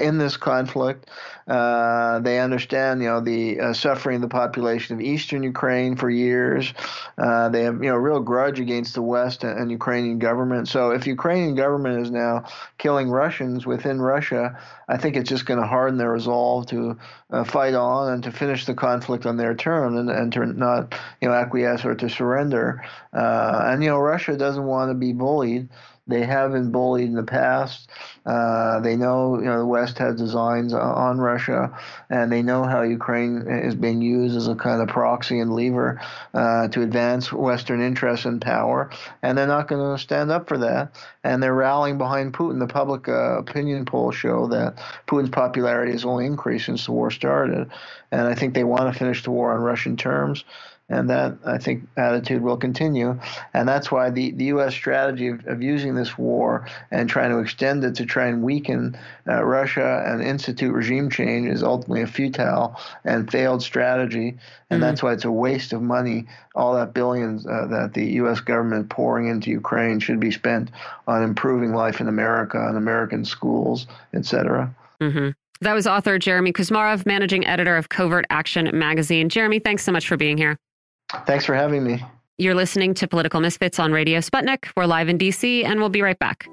in this conflict. They understand, you know, the suffering of the population of eastern Ukraine for years. They have, you know, real grudge against the West and, and, Ukrainian government. So if Ukrainian government is now killing Russians within Russia, I think it's just going to harden their resolve to uh, fight on and to finish the conflict on their terms and, and to not, you know, acquiesce or to surrender. Uh, and you know, Russia doesn't want to be bullied they have been bullied in the past. Uh, they know, you know, the West has designs on Russia, and they know how Ukraine is being used as a kind of proxy and lever uh, to advance Western interests and power. And they're not going to stand up for that. And they're rallying behind Putin. The public uh, opinion polls show that Putin's popularity has only increased since the war started. And I think they want to finish the war on Russian terms and that I think attitude will continue. And that's why the, the U.S. strategy of, of using this war and trying to extend it to try and weaken uh, Russia and institute regime change is ultimately a futile and failed strategy. And mm-hmm. that's why it's a waste of money. All that billions uh, that the U.S. government pouring into Ukraine should be spent on improving life in America, on American schools, etc. Mm-hmm. That was author Jeremy Kuzmarov, managing editor of CovertAction magazine. Jeremy, thanks so much for being here. Thanks for having me. You're listening to Political Misfits on Radio Sputnik. We're live in DC, and we'll be right back.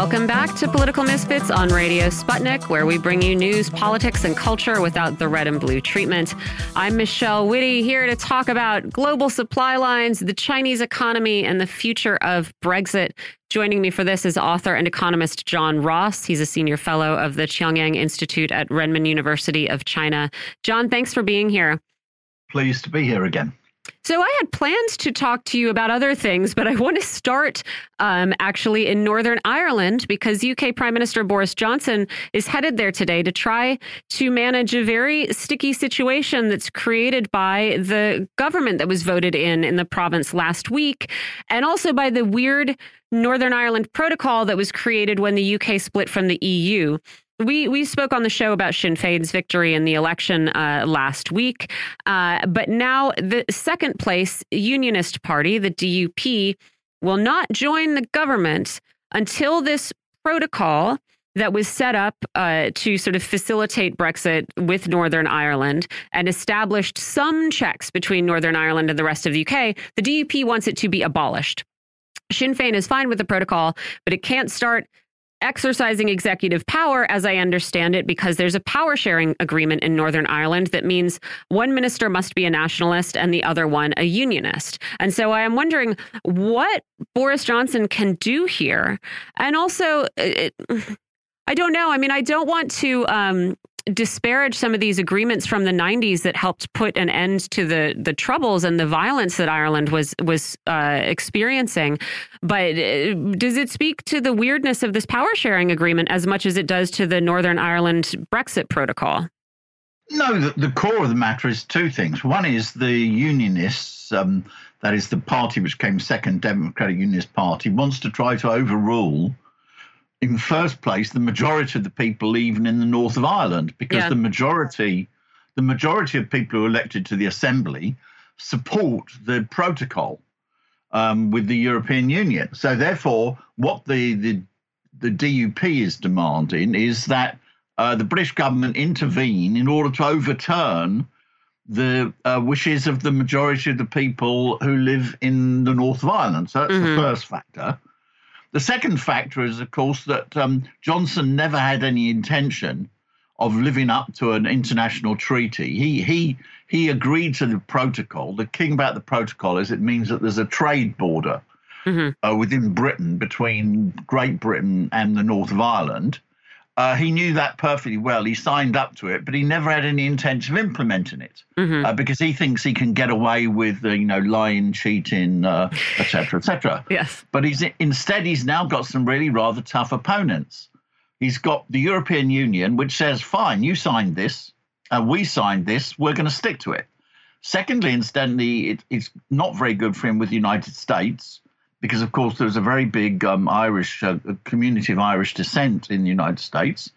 Welcome back to Political Misfits on Radio Sputnik, where we bring you news, politics, and culture without the red and blue treatment. I'm Michelle Witte here to talk about global supply lines, the Chinese economy, and the future of Brexit. Joining me for this is author and economist John Ross. He's a senior fellow of the Chongyang Institute at Renmin University of China. John, thanks for being here. Pleased to be here again. So I had plans to talk to you about other things, but I want to start um, actually in Northern Ireland because UK Prime Minister Boris Johnson is headed there today to try to manage a very sticky situation that's created by the government that was voted in in the province last week, and also by the weird Northern Ireland protocol that was created when the UK split from the EU. We we spoke on the show about Sinn Féin's victory in the election uh, last week, uh, but now the second place Unionist Party, the DUP, will not join the government until this protocol that was set up uh, to sort of facilitate Brexit with Northern Ireland and established some checks between Northern Ireland and the rest of the UK. The DUP wants it to be abolished. Sinn Féin is fine with the protocol, but it can't start exercising executive power, as I understand it, because there's a power sharing agreement in Northern Ireland that means one minister must be a nationalist and the other one a unionist. And so I am wondering what Boris Johnson can do here. And also, it, (sighs) I don't know. I mean, I don't want to um, disparage some of these agreements from the 90s that helped put an end to the the troubles and the violence that Ireland was was uh, experiencing. But uh, does it speak to the weirdness of this power sharing agreement as much as it does to the Northern Ireland Brexit protocol? No, the, the core of the matter is two things. One is the Unionists, um, that is the party which came second, Democratic Unionist Party, wants to try to overrule in the first place the majority of the people even in the north of Ireland because yeah. the majority the majority of people who are elected to the assembly support the protocol um, with the European Union. So therefore, what the the the DUP is demanding is that uh, the British government intervene in order to overturn the uh, wishes of the majority of the people who live in the north of Ireland. So that's mm-hmm. the first factor. The second factor is, of course, that um, Johnson never had any intention of living up to an international treaty. He he he agreed to the protocol. The thing about the protocol is it means that there's a trade border mm-hmm. uh, within Britain between Great Britain and the north of Ireland. Uh, he knew that perfectly well. He signed up to it, but he never had any intention of implementing it mm-hmm. uh, because he thinks he can get away with, uh, you know, lying, cheating, etc., uh, etc. (laughs) yes. But he's instead he's now got some really rather tough opponents. He's got the European Union, which says, "Fine, you signed this, and we signed this. We're going to stick to it." Secondly, incidentally, it, it's not very good for him with the United States because, of course, there's a very big um, Irish uh, community of Irish descent in the United States,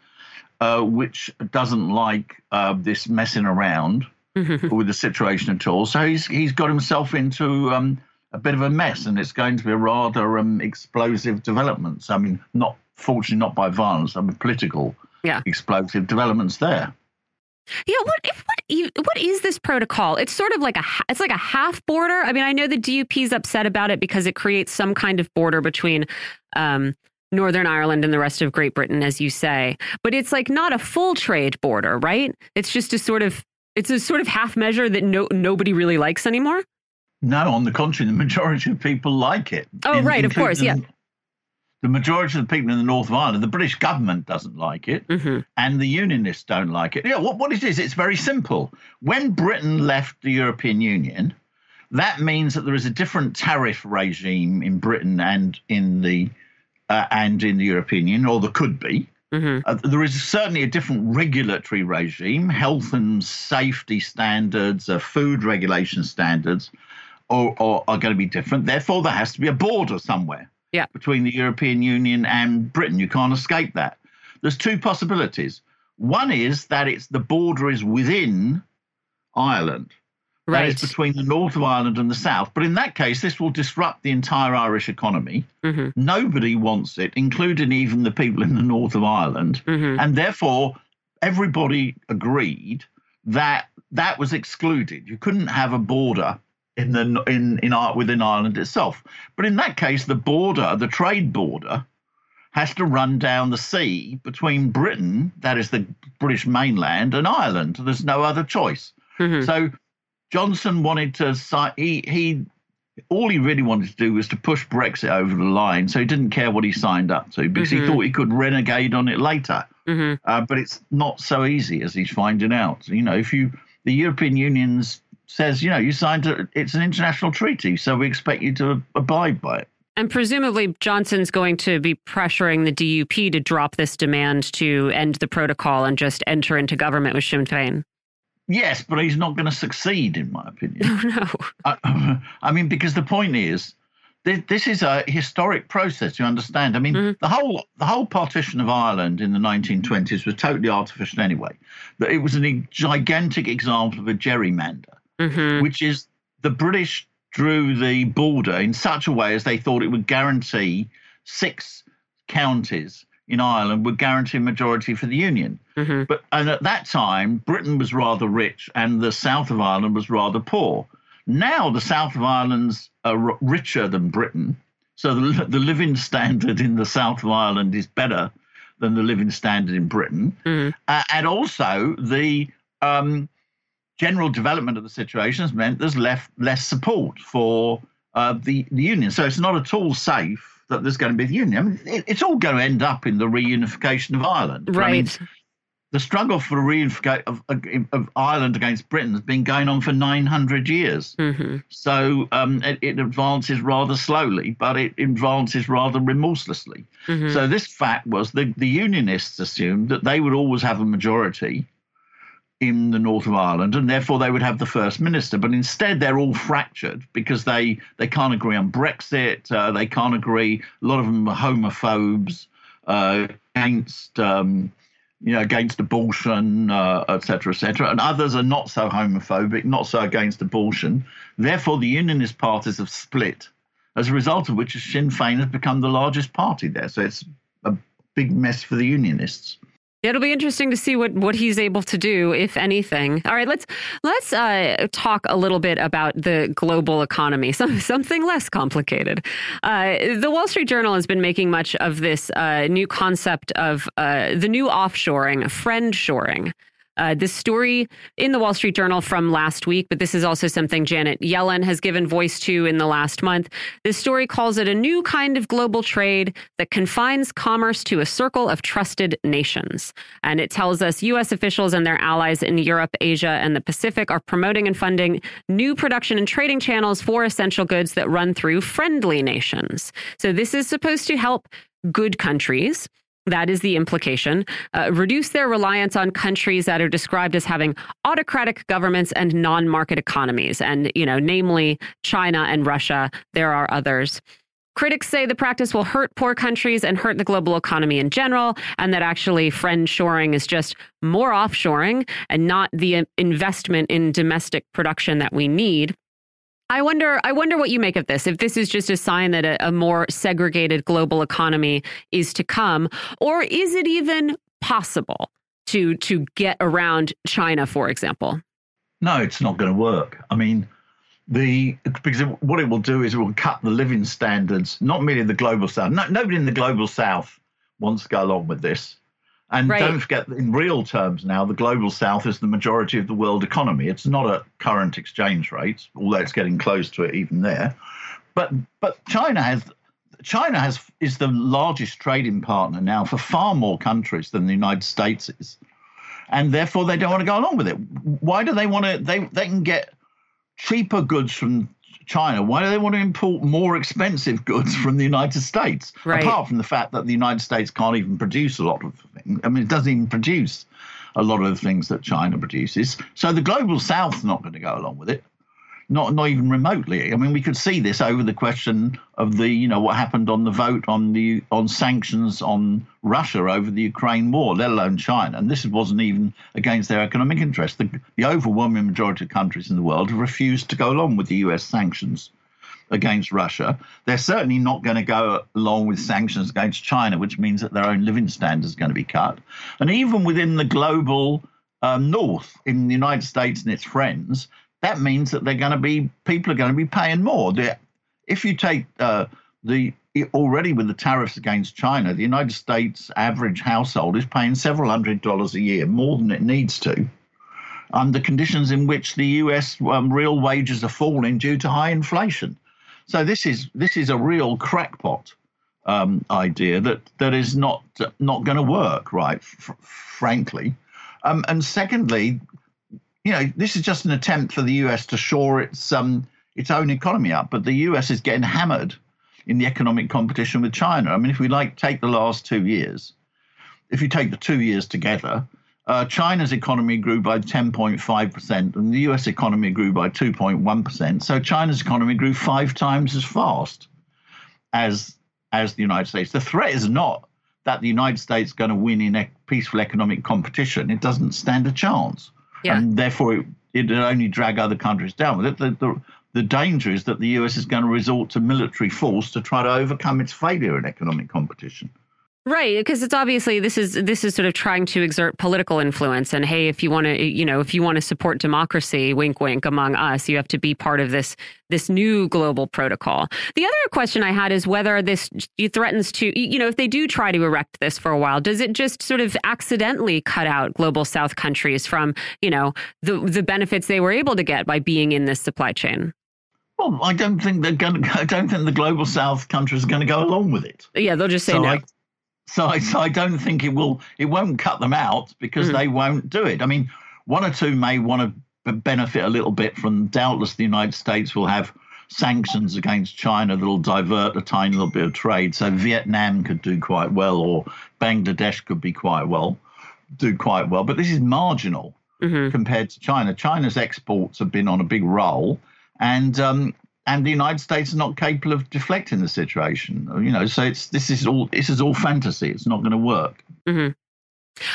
uh, which doesn't like uh, this messing around mm-hmm. with the situation at all. So he's he's got himself into um, a bit of a mess, and it's going to be a rather um, explosive developments. I mean, not fortunately not by violence. I mean, political yeah. explosive developments there. Yeah, what what what is this protocol? It's sort of like a it's like a half border. I mean, I know the DUP is upset about it because it creates some kind of border between um, Northern Ireland and the rest of Great Britain, as you say. But it's like not a full trade border, right? It's just a sort of it's a sort of half measure that no nobody really likes anymore. No, on the contrary, the majority of people like it. Oh, in, right, of course, yeah the majority of the people in the North of Ireland, the British government doesn't like it, mm-hmm. and the Unionists don't like it. Yeah, what, what it is, it's very simple. When Britain left the European Union, that means that there is a different tariff regime in Britain and in the uh, and in the European Union, or there could be. Mm-hmm. Uh, there is certainly a different regulatory regime, health and safety standards, uh, food regulation standards, are, are, are going to be different. Therefore, there has to be a border somewhere yeah. between the European Union and Britain. You can't escape that. There's two possibilities. One is that it's the border is within Ireland. Right. That is between the north of Ireland and the south. But in that case, this will disrupt the entire Irish economy. Mm-hmm. Nobody wants it, including even the people in the north of Ireland. Mm-hmm. And therefore, everybody agreed that that was excluded. You couldn't have a border in the in in art within Ireland itself. But in that case, the border, the trade border, has to run down the sea between Britain, that is the British mainland, and Ireland. There's no other choice. Mm-hmm. So Johnson wanted to he he all he really wanted to do was to push Brexit over the line. So he didn't care what he signed up to because mm-hmm. he thought he could renegade on it later. Mm-hmm. Uh, but it's not so easy as he's finding out. You know, if you the European Union's says, you know, you signed a, it's an international treaty, so we expect you to abide by it. And presumably, Johnson's going to be pressuring the DUP to drop this demand to end the protocol and just enter into government with Sinn Féin. Yes, but he's not going to succeed, in my opinion. Oh, (laughs) no. I, (laughs) I, mean, because the point is, this is a historic process. You understand? I mean, mm-hmm. the whole the whole partition of Ireland in the 1920s was totally artificial anyway. But it was a gigantic example of a gerrymander mm-hmm. which is the British drew the border in such a way as they thought it would guarantee six counties in Ireland would guarantee a majority for the Union. Mm-hmm. But and at that time, Britain was rather rich and the south of Ireland was rather poor. Now the south of Ireland's are richer than Britain, so the, the living standard in the south of Ireland is better than the living standard in Britain, mm-hmm. uh, and also the um, general development of the situation has meant there's left less support for uh, the, the union. So it's not at all safe that there's going to be the union. I mean, it, it's all going to end up in the reunification of Ireland. Right. I mean, the struggle for reunification of, of, Ireland against Britain has been going on for 900 years. Mm-hmm. So um, it, it, advances rather slowly, but it advances rather remorselessly. Mm-hmm. So this fact was the, the Unionists assumed that they would always have a majority in the north of Ireland, and therefore they would have the first minister. But instead, they're all fractured because they they can't agree on Brexit. Uh, they can't agree. A lot of them are homophobes uh, against. Um, you know, against abortion, uh, et cetera, et cetera. And others are not so homophobic, not so against abortion. Therefore, the unionist parties have split, as a result of which Sinn Féin has become the largest party there. So it's a big mess for the unionists. It'll be interesting to see what what he's able to do, if anything. All right, let's let's uh, talk a little bit about the global economy, (laughs) some, something less complicated. Uh, the Wall Street Journal has been making much of this uh, new concept of uh, the new offshoring, friend shoring. Uh, this story in the Wall Street Journal from last week, but this is also something Janet Yellen has given voice to in the last month. This story calls it a new kind of global trade that confines commerce to a circle of trusted nations. And it tells us U.S. officials and their allies in Europe, Asia, and the Pacific are promoting and funding new production and trading channels for essential goods that run through friendly nations. So this is supposed to help good countries that is the implication. Uh, reduce their reliance on countries that are described as having autocratic governments and non-market economies, and you know, namely China and Russia. There are others. Critics say the practice will hurt poor countries and hurt the global economy in general, and that actually friend shoring is just more offshoring and not the investment in domestic production that we need. I wonder. I wonder what you make of this. If this is just a sign that a, a more segregated global economy is to come, or is it even possible to to get around China, for example? No, it's not going to work. I mean, the because what it will do is it will cut the living standards, not merely the global south. No, nobody in the global south wants to go along with this. And right. don't forget, in real terms now, the global south is the majority of the world economy. It's not at current exchange rates, although it's getting close to it even there. But but China has China has is the largest trading partner now for far more countries than the United States is, and therefore they don't want to go along with it. Why do they want to? They they can get cheaper goods from China. Why do they want to import more expensive goods from the United States? Right. Apart from the fact that the United States can't even produce a lot of things. I mean, it doesn't even produce a lot of the things that China produces. So the global south's not going to go along with it not not even remotely. I mean, we could see this over the question of the you know what happened on the vote on the on sanctions on Russia over the Ukraine war, let alone China. And this wasn't even against their economic interests. The, the overwhelming majority of countries in the world have refused to go along with the U.S. sanctions against Russia. They're certainly not going to go along with sanctions against China, which means that their own living standards are going to be cut. And even within the global um, North, in the United States and its friends, that means that they're going to be people are going to be paying more. if you take uh, the already with the tariffs against China, the United States average household is paying several hundred dollars a year more than it needs to, under conditions in which the U.S. Um, real wages are falling due to high inflation. So this is this is a real crackpot um, idea that that is not not going to work, right? F- frankly. Um, and secondly, you know, this is just an attempt for the US to shore its um, its own economy up, but the US is getting hammered in the economic competition with China. I mean, if we like take the last two years, if you take the two years together, uh, China's economy grew by 10.5%, and the US economy grew by 2.1%. So China's economy grew five times as fast as as the United States. The threat is not that the United States is going to win in a peaceful economic competition. It doesn't stand a chance yeah. and therefore it, it'd only drag other countries down. The, the, the danger is that the US is going to resort to military force to try to overcome its failure in economic competition. Right, because it's obviously this is this is sort of trying to exert political influence and hey, if you want to you know, if you want to support democracy, wink wink among us, you have to be part of this this new global protocol. The other question I had is whether this threatens to you know, if they do try to erect this for a while, does it just sort of accidentally cut out global south countries from, you know, the the benefits they were able to get by being in this supply chain? Well, I don't think they're going to. I don't think the global South countries are going to go along with it. Yeah, they'll just say so no. I, so I, so I don't think it will. It won't cut them out because mm. they won't do it. I mean, one or two may want to benefit a little bit from. Doubtless, the United States will have sanctions against China that'll divert a tiny little bit of trade. So Vietnam could do quite well, or Bangladesh could be quite well, do quite well. But this is marginal mm-hmm. compared to China. China's exports have been on a big roll, and um, and the United States is not capable of deflecting the situation. You know, so it's this is all this is all fantasy. It's not going to work. Mm-hmm.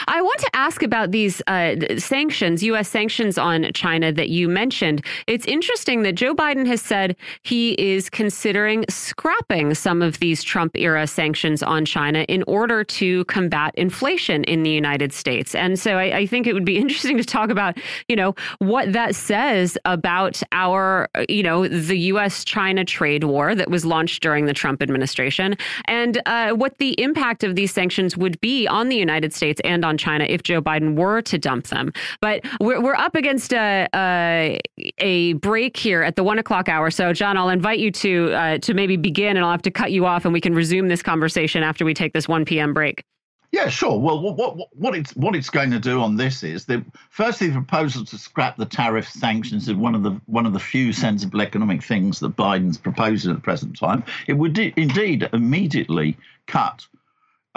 I want to ask about these uh, sanctions, U.S. sanctions on China that you mentioned. It's interesting that Joe Biden has said he is considering scrapping some of these Trump era sanctions on China in order to combat inflation in the United States. And so I, I think it would be (laughs) interesting to talk about, you know, what that says about our, you know, the U.S. China trade war that was launched during the Trump administration and uh, what the impact of these sanctions would be on the United States and on China if Joe Biden were to dump them. But we're, we're up against a, a, a break here at the one o'clock hour. So, John, I'll invite you to uh, to maybe begin, and I'll have to cut you off, and we can resume this conversation after we take this one p.m. break. Yeah, sure. Well, what, what, what it's what it's going to do on this is the firstly the proposal to scrap the tariff sanctions is one of the one of the few sensible economic things that Biden's proposing at the present time. It would indeed immediately cut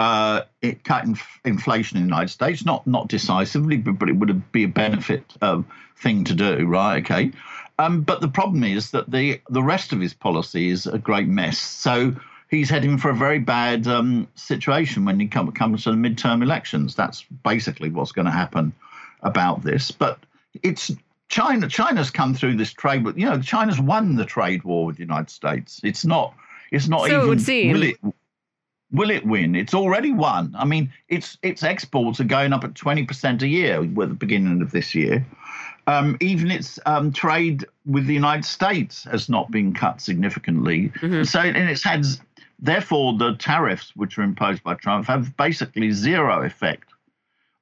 uh, it cut inf- inflation in the United States, not not decisively, but, but it would be a benefit uh, thing to do, right? Okay. Um, but the problem is that the the rest of his policy is a great mess. So he's heading for a very bad um, situation when he come, comes to the midterm elections. That's basically what's going to happen about this. But it's China. China's come through this trade, but you know, China's won the trade war with the United States. It's not. It's not so even. It would seem. Really, Will it win? It's already won. I mean, its its exports are going up at twenty percent a year at the beginning of this year. Um, even its um, trade with the United States has not been cut significantly. Mm-hmm. So, and it's had, therefore, the tariffs which are imposed by Trump have basically zero effect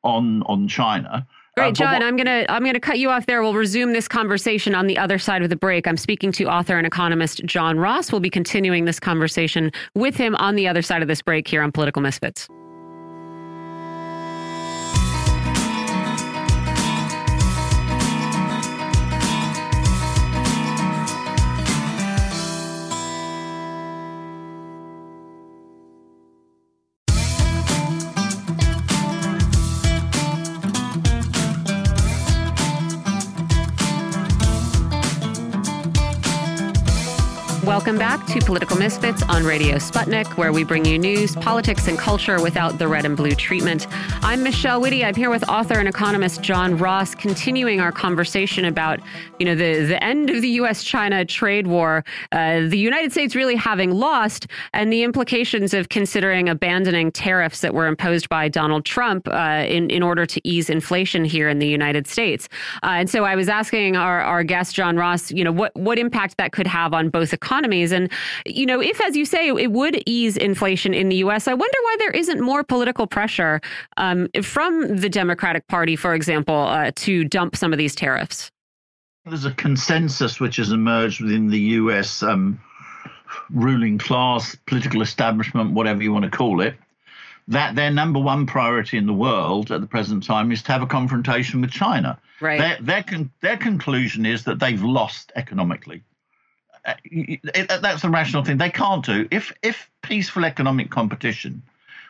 on on China. Great, uh, John. I'm gonna I'm gonna cut you off there. We'll resume this conversation on the other side of the break. I'm speaking to author and economist John Ross. We'll be continuing this conversation with him on the other side of this break here on Political Misfits. Welcome back to Political Misfits on Radio Sputnik, where we bring you news, politics, and culture without the red and blue treatment. I'm Michelle Witte. I'm here with author and economist John Ross, continuing our conversation about, you know, the, the end of the U.S.-China trade war, uh, the United States really having lost, and the implications of considering abandoning tariffs that were imposed by Donald Trump uh, in, in order to ease inflation here in the United States. Uh, and so I was asking our, our guest, John Ross, you know, what, what impact that could have on both economies And, you know, if, as you say, it would ease inflation in the U.S., I wonder why there isn't more political pressure um, from the Democratic Party, for example, uh, to dump some of these tariffs. There's a consensus which has emerged within the U.S. Um, ruling class, political establishment, whatever you want to call it, that their number one priority in the world at the present time is to have a confrontation with China. Right. Their their, con- their conclusion is that they've lost economically. Uh, that's the rational thing. They can't do if if peaceful economic competition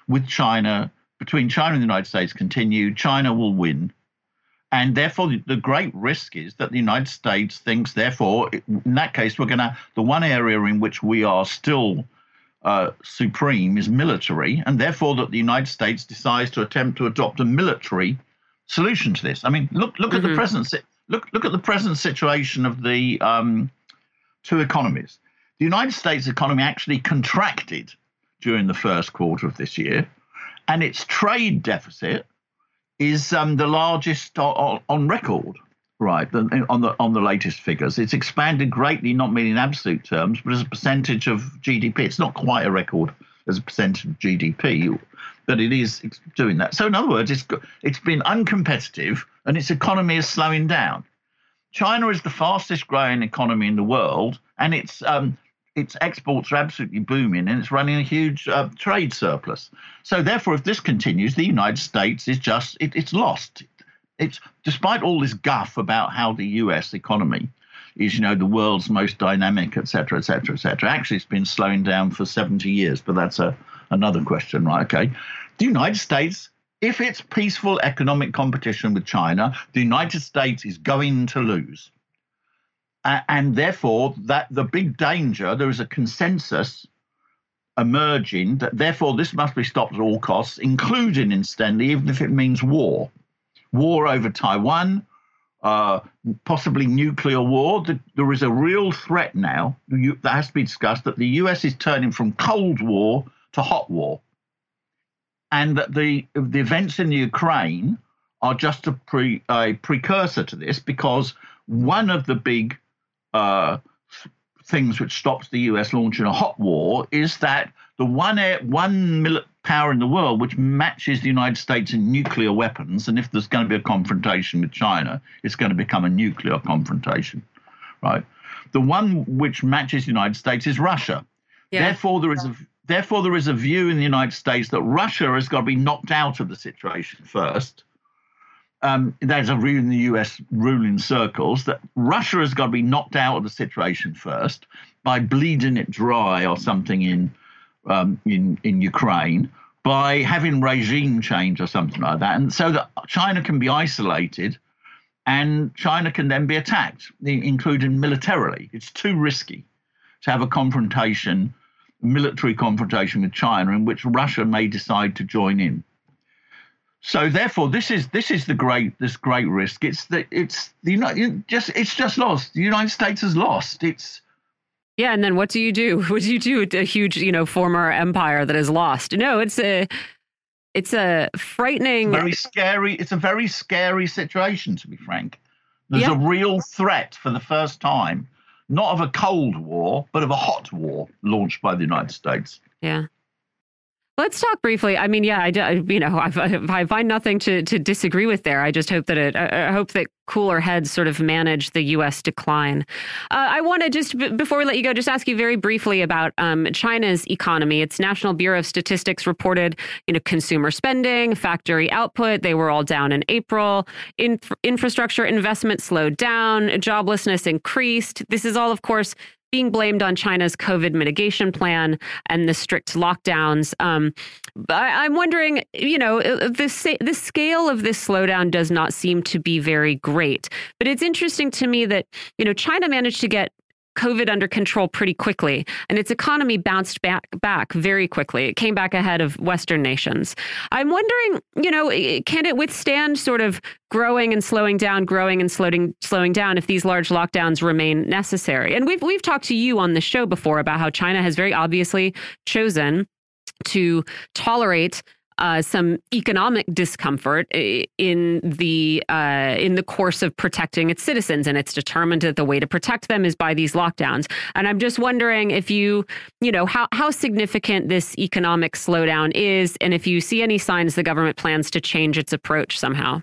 with China between China and the United States continue, China will win. And therefore, the great risk is that the United States thinks, therefore, in that case, we're going to, the one area in which we are still uh, supreme is military, and therefore that the United States decides to attempt to adopt a military solution to this. I mean, look look mm-hmm. at the mm-hmm. present look look at the present situation of the um, two economies. The United States economy actually contracted during the first quarter of this year, and its trade deficit is um, the largest on, on record. Right, on the on the latest figures, it's expanded greatly, not merely in absolute terms, but as a percentage of GDP. It's not quite a record as a percentage of GDP, but it is doing that. So, in other words, it's it's been uncompetitive, and its economy is slowing down. China is the fastest growing economy in the world, and its um, its exports are absolutely booming, and it's running a huge uh, trade surplus. So, therefore, if this continues, the United States is just it, it's lost. It's despite all this guff about how the U.S. economy is, you know, the world's most dynamic, et cetera, et cetera, et cetera. Actually, it's been slowing down for 70 years, but that's a another question, right? Okay, the United States if it's peaceful economic competition with China, the United States is going to lose. Uh, and therefore, that the big danger, there is a consensus emerging that therefore this must be stopped at all costs, including incidentally, even if it means war. War over Taiwan, uh, possibly nuclear war. There is a real threat now that has to be discussed that the US is turning from Cold War to hot war and that the the events in the Ukraine are just a pre a precursor to this because one of the big uh, things which stops the U.S. launching a hot war is that the one air, one mil- power in the world which matches the United States in nuclear weapons, and if there's going to be a confrontation with China, it's going to become a nuclear confrontation, right? The one which matches the United States is Russia. Yeah. Therefore, there is a Therefore, there is a view in the United States that Russia has got to be knocked out of the situation first. Um, there's a view in the US ruling circles that Russia has got to be knocked out of the situation first by bleeding it dry or something in um, in in Ukraine, by having regime change or something like that, and so that China can be isolated, and China can then be attacked, including militarily. It's too risky to have a confrontation military confrontation with China in which Russia may decide to join in. So therefore, this is this is the great this great risk. It's that it's the United just it's just lost. The United States has lost. It's Yeah, and then what do you do? (laughs) What do you do with a huge, you know, former empire that is lost? No, it's a it's a frightening very scary it's a very scary situation to be frank. There's Yeah. a real threat for the first time, not of a cold war, but of a hot war launched by the United States. Yeah. Let's talk briefly. I mean, yeah, I, you know, I, I find nothing to, to disagree with there. I just hope that it, I hope that cooler heads sort of manage the U.S. decline. Uh, I want to just, before we let you go, just ask you very briefly about um, China's economy. Its National Bureau of Statistics reported, you know, consumer spending, factory output, they were all down in April. In, infrastructure investment slowed down, joblessness increased. This is all, of course, being blamed on China's COVID mitigation plan and the strict lockdowns. Um, I, I'm wondering, you know, uh, the sa- the scale of this slowdown does not seem to be very great. But it's interesting to me that you know China managed to get COVID under control pretty quickly, and its economy bounced back back very quickly. It came back ahead of Western nations. I'm wondering, you know, can it withstand sort of growing and slowing down, growing and slowing slowing down if these large lockdowns remain necessary? And we've we've talked to you on the show before about how China has very obviously chosen to tolerate uh, some economic discomfort in the uh, in the course of protecting its citizens, and it's determined that the way to protect them is by these lockdowns. And I'm just wondering if you, you know, how how significant this economic slowdown is, and if you see any signs the government plans to change its approach somehow.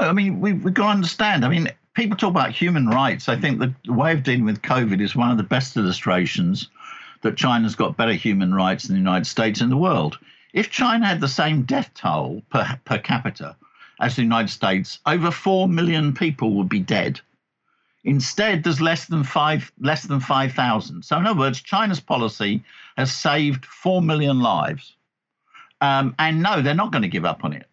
No, I mean, we, we've got to understand. I mean, people talk about human rights. I think the way of dealing with COVID is one of the best illustrations that China's got better human rights than the United States in the world. If China had the same death toll per, per capita as the United States, over 4 million people would be dead. Instead, there's less than five less than 5,000. So, in other words, China's policy has saved 4 million lives. Um, and no, they're not going to give up on it.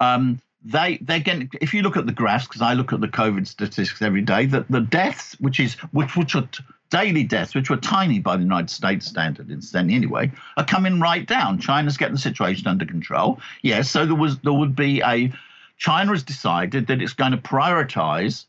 Um, they they're getting if you look at the graphs because I look at the COVID statistics every day that the deaths which is which which are daily deaths which were tiny by the United States standard incidentally anyway are coming right down. China's getting the situation under control. Yes, so there was there would be a China has decided that it's going to prioritize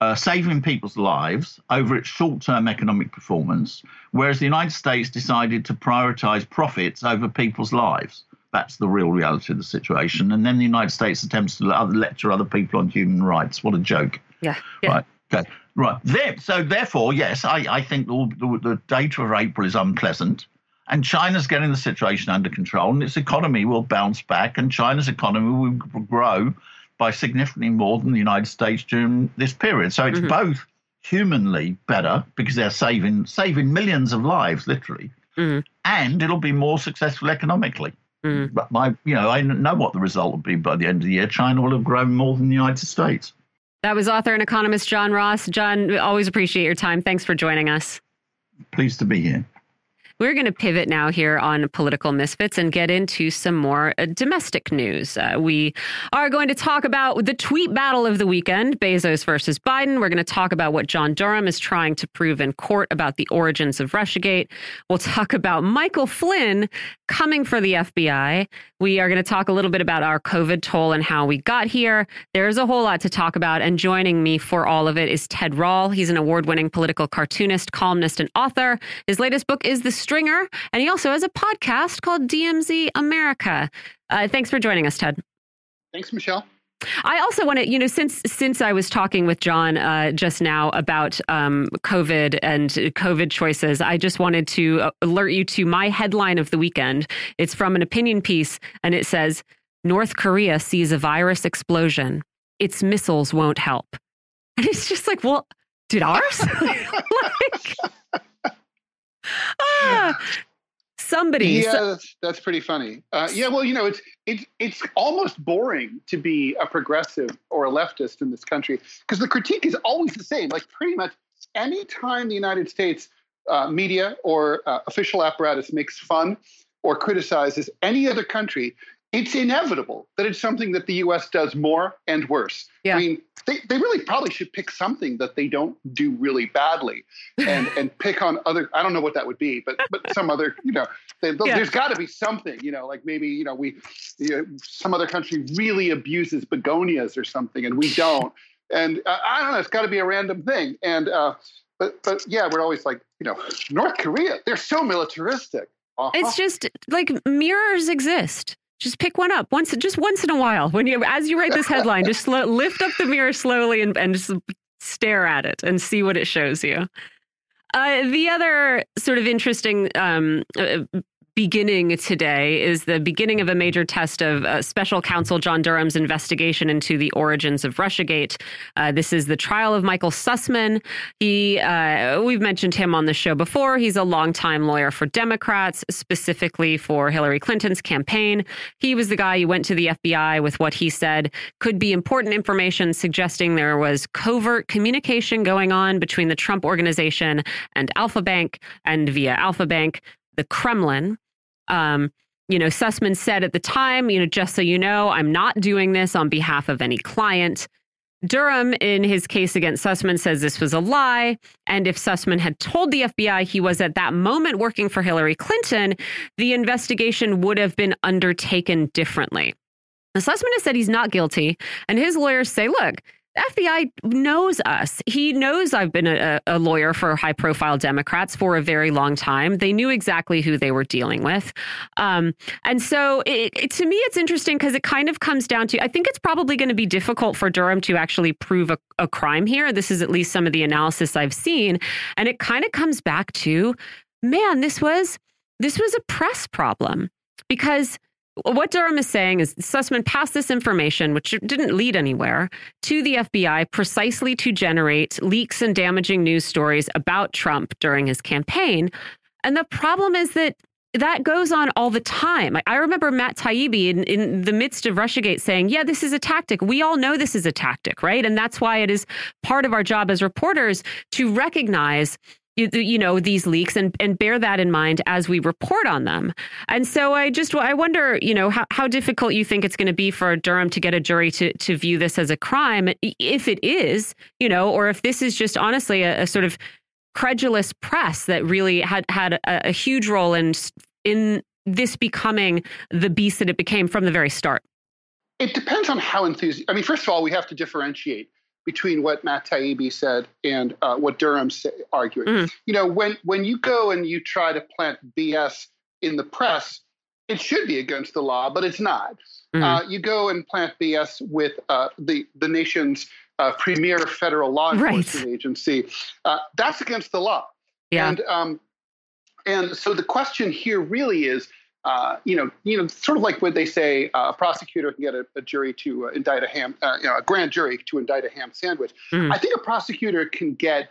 uh, saving people's lives over its short term economic performance, whereas the United States decided to prioritize profits over people's lives. That's the real reality of the situation. And then the United States attempts to lecture other people on human rights. What a joke. Yeah. yeah. Right. Okay. Right. There, so, therefore, yes, I, I think the, the, the data of April is unpleasant. And China's getting the situation under control, and its economy will bounce back, and China's economy will grow by significantly more than the United States during this period. So it's Mhm. both humanly better because they're saving saving millions of lives, literally, Mhm. and it'll be more successful economically. Mhm. But my, you know, I know what the result will be by the end of the year. China will have grown more than the United States. That was author and economist John Ross. John, always appreciate your time. Thanks for joining us. Pleased to be here. We're going to pivot now here on Political Misfits and get into some more uh, domestic news. Uh, we are going to talk about the tweet battle of the weekend Bezos versus Biden. We're going to talk about what John Durham is trying to prove in court about the origins of Russiagate. We'll talk about Michael Flynn coming for the FBI. We are going to talk a little bit about our COVID toll and how we got here. There's a whole lot to talk about. And joining me for all of it is Ted Rall. He's an award winning political cartoonist, columnist, and author. His latest book is The Stringer, and he also has a podcast called DMZ America. Uh, thanks for joining us, Ted. Thanks, Michelle. I also want to, you know, since since I was talking with John uh, just now about um, COVID and COVID choices, I just wanted to uh, alert you to my headline of the weekend. It's from an opinion piece, and it says North Korea sees a virus explosion. Its missiles won't help. And it's just like, well, did ours? (laughs) like, ah, somebody. Yeah, so- that's, that's pretty funny. Uh, yeah, well, you know, it's it's it's almost boring to be a progressive or a leftist in this country because the critique is always the same. Like pretty much any time the United States uh, media or uh, official apparatus makes fun or criticizes any other country, it's inevitable that it's something that the U.S. does more and worse. Yeah. I mean, they, they really probably should pick something that they don't do really badly (laughs) and and pick on other. I don't know what that would be, but but some other, you know, they, Yeah. there's got to be something, you know, like maybe you know we, you know, some other country really abuses begonias or something, and we don't. And uh, I don't know, it's got to be a random thing. And uh, but but yeah, we're always like, you know, North Korea, they're so militaristic. Uh-huh. It's just like mirrors exist. Just pick one up once, just once in a while. When you, as you write this headline, just lift up the mirror slowly and, and just stare at it and see what it shows you. Uh, the other sort of interesting um, uh, beginning today is the beginning of a major test of uh, special counsel John Durham's investigation into the origins of Russiagate. Uh, this is the trial of Michael Sussmann. He, uh, we've mentioned him on the show before. He's a longtime lawyer for Democrats, specifically for Hillary Clinton's campaign. He was the guy who went to the FBI with what he said could be important information suggesting there was covert communication going on between the Trump organization and Alfa Bank and via Alfa Bank the Kremlin. Um, you know, Sussmann said at the time, you know, just so you know, I'm not doing this on behalf of any client. Durham, in his case against Sussmann, says this was a lie. And if Sussmann had told the FBI he was at that moment working for Hillary Clinton, the investigation would have been undertaken differently. Sussmann has said he's not guilty, and his lawyers say, look, FBI knows us. He knows I've been a, a, lawyer for high profile Democrats for a very long time. They knew exactly who they were dealing with. Um, and so it, it, to me, it's interesting because it kind of comes down to I think it's probably going to be difficult for Durham to actually prove a, a crime here. This is at least some of the analysis I've seen. And it kind of comes back to man, this was this was a press problem because what Durham is saying is Sussmann passed this information, which didn't lead anywhere, to the FBI precisely to generate leaks and damaging news stories about Trump during his campaign. And the problem is that that goes on all the time. I remember Matt Taibbi in, in the midst of Russiagate saying, Yeah, this is a tactic. We all know this is a tactic, right? And that's why it is part of our job as reporters to recognize you, know these leaks and and bear that in mind as we report on them. And so I just I wonder you know how, how difficult you think it's going to be for Durham to get a jury to to view this as a crime if it is you know or if this is just honestly a, a sort of credulous press that really had had a, a huge role in in this becoming the beast that it became from the very start. It depends on how enthusiastic. I mean, first of all, we have to differentiate between what Matt Taibbi said and uh, what Durham's arguing. Mm. You know, when when you go and you try to plant BS in the press, it should be against the law, but it's not. Mm. Uh, you go and plant BS with uh, the the nation's uh, premier federal law enforcement right. agency. Uh, that's against the law. Yeah. And um, and so the question here really is uh, you know, you know, sort of like when they say uh, a prosecutor can get a, a jury to uh, indict a ham, uh, you know, a grand jury to indict a ham sandwich. Mm. I think a prosecutor can get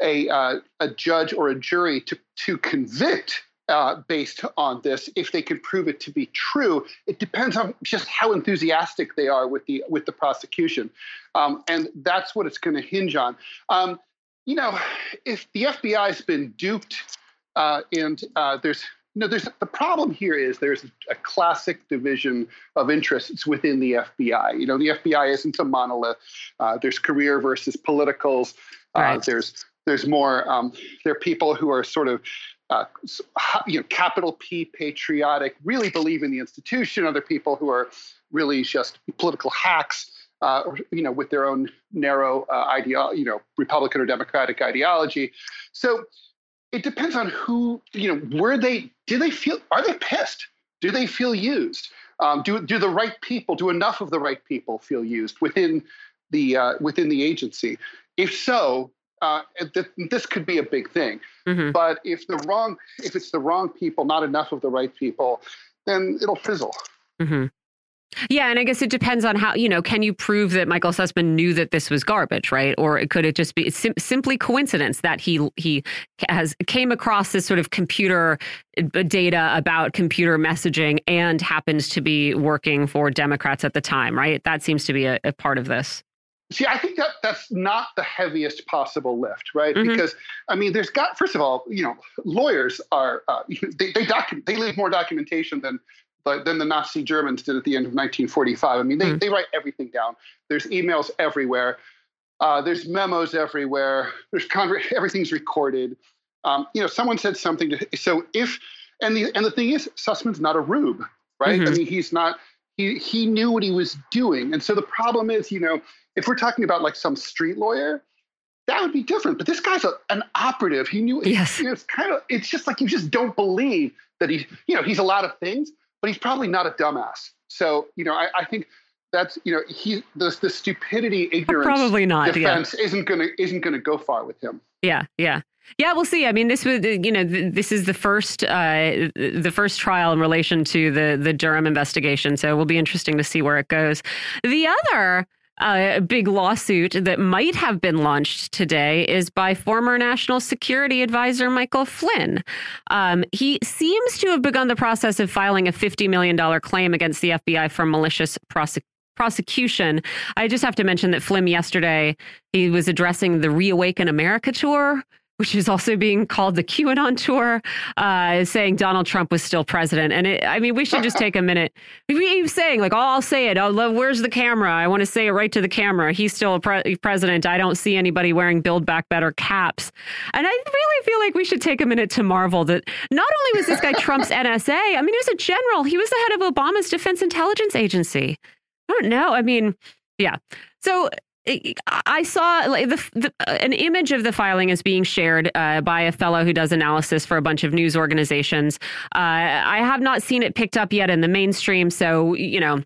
a uh, a judge or a jury to to convict uh, based on this if they can prove it to be true. It depends on just how enthusiastic they are with the with the prosecution, um, and that's what it's going to hinge on. Um, you know, if the FBI has been duped and there's you know, there's the problem here is there's a classic division of interests within the FBI. You know, the FBI isn't a monolith. Uh, there's career versus politicals. Uh, right. There's there's more. Um, there are people who are sort of uh, you know, capital P patriotic, really believe in the institution. Other people who are really just political hacks, uh, or, you know, with their own narrow uh, idea, you know, Republican or Democratic ideology. So it depends on who you know where they do they feel are they pissed? Do they feel used? Um, do, do the right people do enough of the right people feel used within the uh, within the agency? If so uh, th- this could be a big thing. Mm-hmm. but if the wrong if it's the wrong people not enough of the right people then it'll fizzle. Mm-hmm. Yeah, and I guess it depends on how, you know, can you prove that Michael Sussmann knew that this was garbage, right? Or could it just be sim simply coincidence that he he has came across this sort of computer uh, data about computer messaging and happens to be working for Democrats at the time, right? That seems to be a, a part of this. See, I think that that's not the heaviest possible lift, right? Mm -hmm. Because I mean, there's got first of all, you know, lawyers are uh, (laughs) they they document they leave more documentation than but then the Nazi Germans did at the end of 1945. I mean, they, mm. they write everything down. There's emails everywhere. Uh, there's memos everywhere. There's con- (laughs) everything's recorded. Um, you know, someone said something to. So if and the and the thing is, Sussmann's not a rube, right? Mm-hmm. I mean, he's not. He he knew what he was doing, and so the problem is, you know, if we're talking about like some street lawyer, that would be different. But this guy's a, an operative. He knew. Yes. You know, it's kind of. It's just like you just don't believe that he. You know, he's a lot of things, but he's probably not a dumbass. So you know, I, I think that's you know he the the stupidity ignorance probably not defense yeah. isn't gonna isn't gonna go far with him. Yeah, yeah. Yeah, we'll see. I mean, this was, you know, this is the first, uh, the first trial in relation to the the Durham investigation. So it will be interesting to see where it goes. The other uh, big lawsuit that might have been launched today is by former National Security Advisor Michael Flynn. Um, he seems to have begun the process of filing a $50 million claim against the FBI for malicious prosecution prosecution. I just have to mention that Flynn yesterday he was addressing the Reawaken America tour, which is also being called the QAnon tour, uh, saying Donald Trump was still president. And it, I mean, we should just take a minute. He was saying, like, oh, I'll say it. Oh, where's the camera? I want to say it right to the camera. He's still a pre president. I don't see anybody wearing Build Back Better caps. And I really feel like we should take a minute to marvel that not only was this guy Trump's (laughs) NSA, I mean, he was a general, he was the head of Obama's Defense Intelligence Agency. I don't know. I mean, yeah. So I saw like the, the, an image of the filing is being shared uh, by a fellow who does analysis for a bunch of news organizations. Uh, I have not seen it picked up yet in the mainstream, so you know.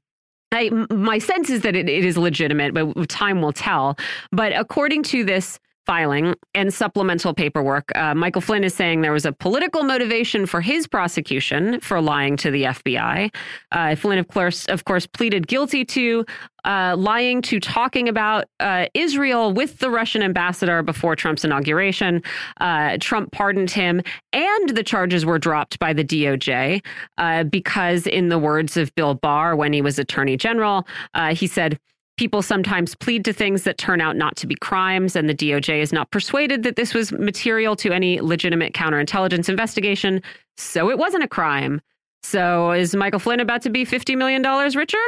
I, my sense is that it, it is legitimate, but time will tell. But according to this filing and supplemental paperwork. Uh, Michael Flynn is saying there was a political motivation for his prosecution for lying to the FBI. Uh, Flynn, of course, of course, pleaded guilty to uh, lying to talking about uh, Israel with the Russian ambassador before Trump's inauguration. Uh, Trump pardoned him, and the charges were dropped by the DOJ uh, because, in the words of Bill Barr when he was Attorney General, he said People sometimes plead to things that turn out not to be crimes, and the DOJ is not persuaded that this was material to any legitimate counterintelligence investigation, so it wasn't a crime. So is Michael Flynn about to be $50 million richer?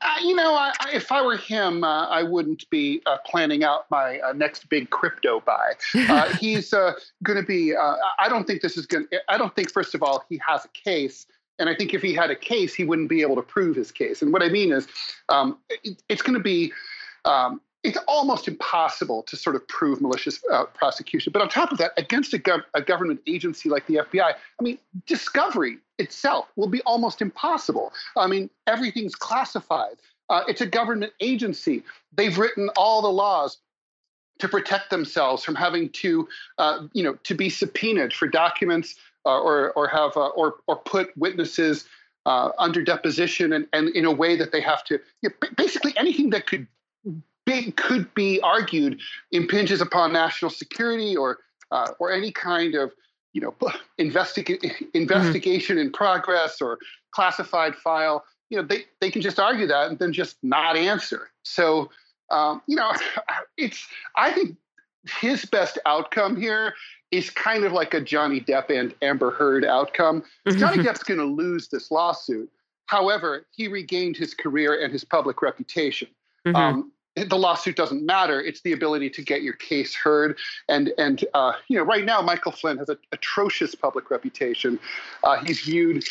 Uh, you know, I, if I were him, uh, I wouldn't be uh, planning out my uh, next big crypto buy. (laughs) Uh, he's uh, going to be. I don't think this is going. I don't think, first of all, he has a case. And I think if he had a case, he wouldn't be able to prove his case. And what I mean is, um, it, it's going to be. Um, it's almost impossible to sort of prove malicious uh, prosecution. But on top of that, against a, gov- a, government agency like the FBI, I mean, discovery itself will be almost impossible. I mean, everything's classified. Uh, it's a government agency. They've written all the laws to protect themselves from having to, uh, you know, to be subpoenaed for documents or or have uh, or or put witnesses uh, under deposition and, and in a way that they have to you know, basically anything that could be, could be argued impinges upon national security or uh, or any kind of you know (sighs) investig- investigation mm-hmm. in progress or classified file you know they, they can just argue that and then just not answer so um, you know (laughs) it's i think his best outcome here is kind of like a Johnny Depp and Amber Heard outcome. Mm-hmm. Johnny Depp's going to lose this lawsuit. However, he regained his career and his public reputation. Mm-hmm. Um, the lawsuit doesn't matter. It's the ability to get your case heard. And and uh, you know, right now, Michael Flynn has an atrocious public reputation. Uh, he's viewed,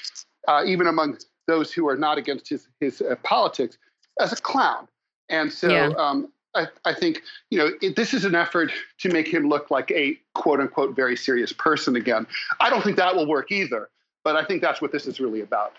uh, even among those who are not against his his uh, politics, as a clown. And so, yeah. um, I, I think you know it, this is an effort to make him look like a quote unquote very serious person again. I don't think that will work either, but I think that's what this is really about.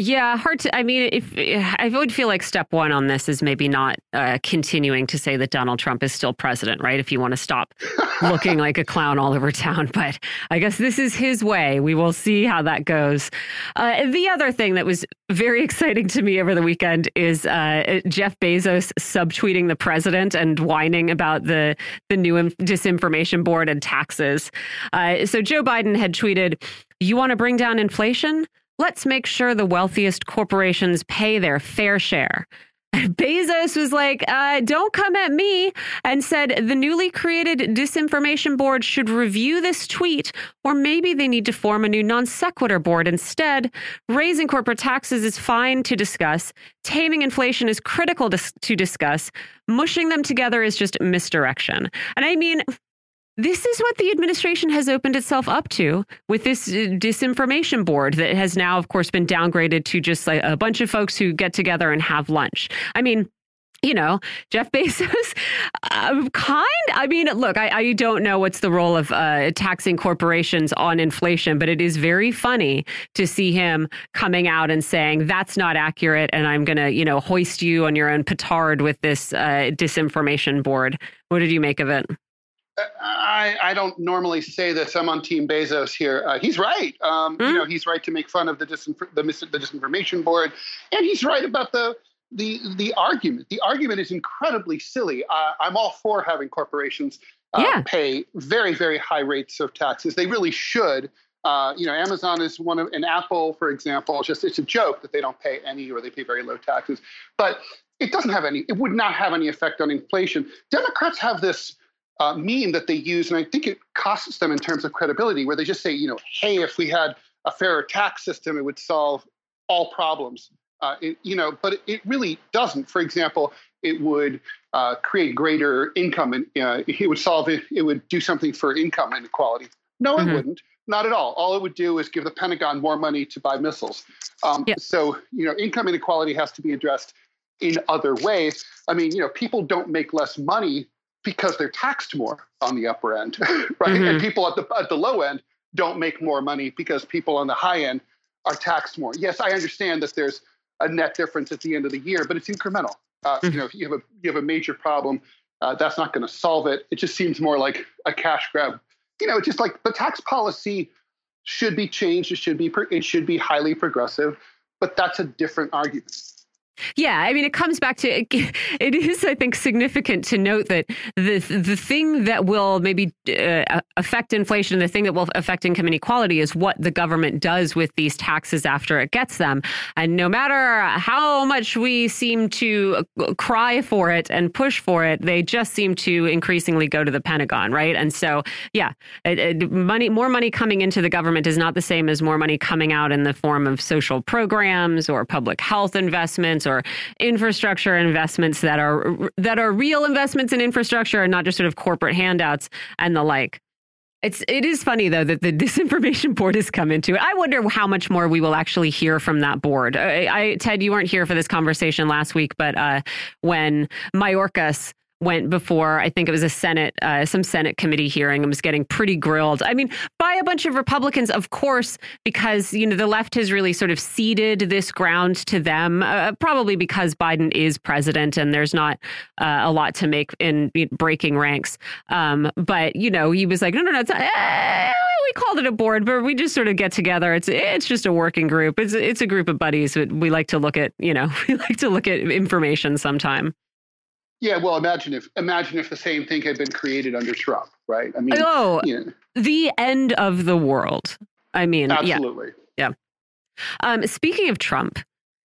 Yeah, hard to. I mean, if I would feel like step one on this is maybe not uh, continuing to say that Donald Trump is still president, right? If you want to stop (laughs) looking like a clown all over town, but I guess this is his way. We will see how that goes. Uh, the other thing that was very (laughs) exciting to me over the weekend is uh, Jeff Bezos subtweeting the president and whining about the the new disinformation board and taxes. Uh, so Joe Biden had tweeted, "You want to bring down inflation." Let's make sure the wealthiest corporations pay their fair share. (laughs) Bezos was like, uh, don't come at me, and said the newly created disinformation board should review this tweet, or maybe they need to form a new non sequitur board instead. Raising corporate taxes is fine to discuss, taming inflation is critical to, to discuss, mushing them together is just misdirection. And I mean, this is what the administration has opened itself up to with this uh, disinformation board that has now, of course, been downgraded to just like a bunch of folks who get together and have lunch. I mean, you know, Jeff (laughs) Bezos, uh, kind. I mean, look, I, I, don't know what's the role of uh, taxing corporations on inflation, but it is very funny to see him coming out and saying that's not accurate, and I'm going to, you know, hoist you on your own petard with this uh, disinformation board. What did you make of it? I, I don't normally say this. I'm on Team Bezos here. Uh, he's right. Um, mm. You hmm? know, he's right to make fun of the, disinf- the, the disinformation board, and he's right about the the the argument. The argument is incredibly silly. Uh, I'm all for having corporations uh, yeah. pay very very high rates of taxes. They really should. Uh, you know, Amazon is one of, and Apple, for example, just it's a joke that they don't pay any or they pay very low taxes. But it doesn't have any. It would not have any effect on inflation. Democrats have this. Uh, meme that they use, and I think it costs them in terms of credibility, where they just say, you know, hey, if we had a fairer tax system, it would solve all problems. Uh, it, you know, but it really doesn't. For example, it would uh, create greater income and uh, it would solve it. It would do something for income inequality. No, mm-hmm. it wouldn't. Not at all. All it would do is give the Pentagon more money to buy missiles. Um, yep. So, you know, income inequality has to be addressed in other ways. I mean, you know, people don't make less money because they're taxed more on the upper end, (laughs) right? Mm-hmm. And people at the at the low end don't make more money because people on the high end are taxed more. Yes, I understand that there's a net difference at the end of the year, but it's incremental. Uh, mm-hmm. You know, if you have a you have a major problem, uh, that's not going to solve it. It just seems more like a cash grab. You know, it's just like the tax policy should be changed. It should be it should be highly progressive, but that's a different argument. Yeah, I mean, it comes back to (laughs) it is, I think, significant to note that the the thing that will maybe uh, affect inflation, the thing that will affect income inequality, is what the government does with these taxes after it gets them. And no matter how much we seem to cry for it and push for it, they just seem to increasingly go to the Pentagon, right? And so, yeah, it, it, money, more money coming into the government is not the same as more money coming out in the form of social programs or public health investments or infrastructure investments that are that are real investments in infrastructure and not just sort of corporate handouts and the like. It's it is funny though that the (laughs) disinformation board has come into it. I wonder how much more we will actually hear from that board. I, I Ted, you weren't here for this conversation last week, but uh, when Mayorkas went before I think it was a Senate, uh, some Senate committee hearing and was getting pretty grilled. I mean, by a bunch of Republicans, of course, because you know the left has really sort of ceded this ground to them, uh, probably because Biden is president and there's not uh, a lot to make in breaking ranks. Um, but you know, he was like, no, no, no, eh, we called it a board, but we just sort of get together. It's it's just a working group. It's it's a group of buddies. We like to look at you know (laughs) we like to look at information sometime. Yeah, well, imagine if imagine if the same thing had been created under Trump, right? I mean, oh, you know. the end of the world. I mean, absolutely. Yeah. yeah. Um, speaking of Trump,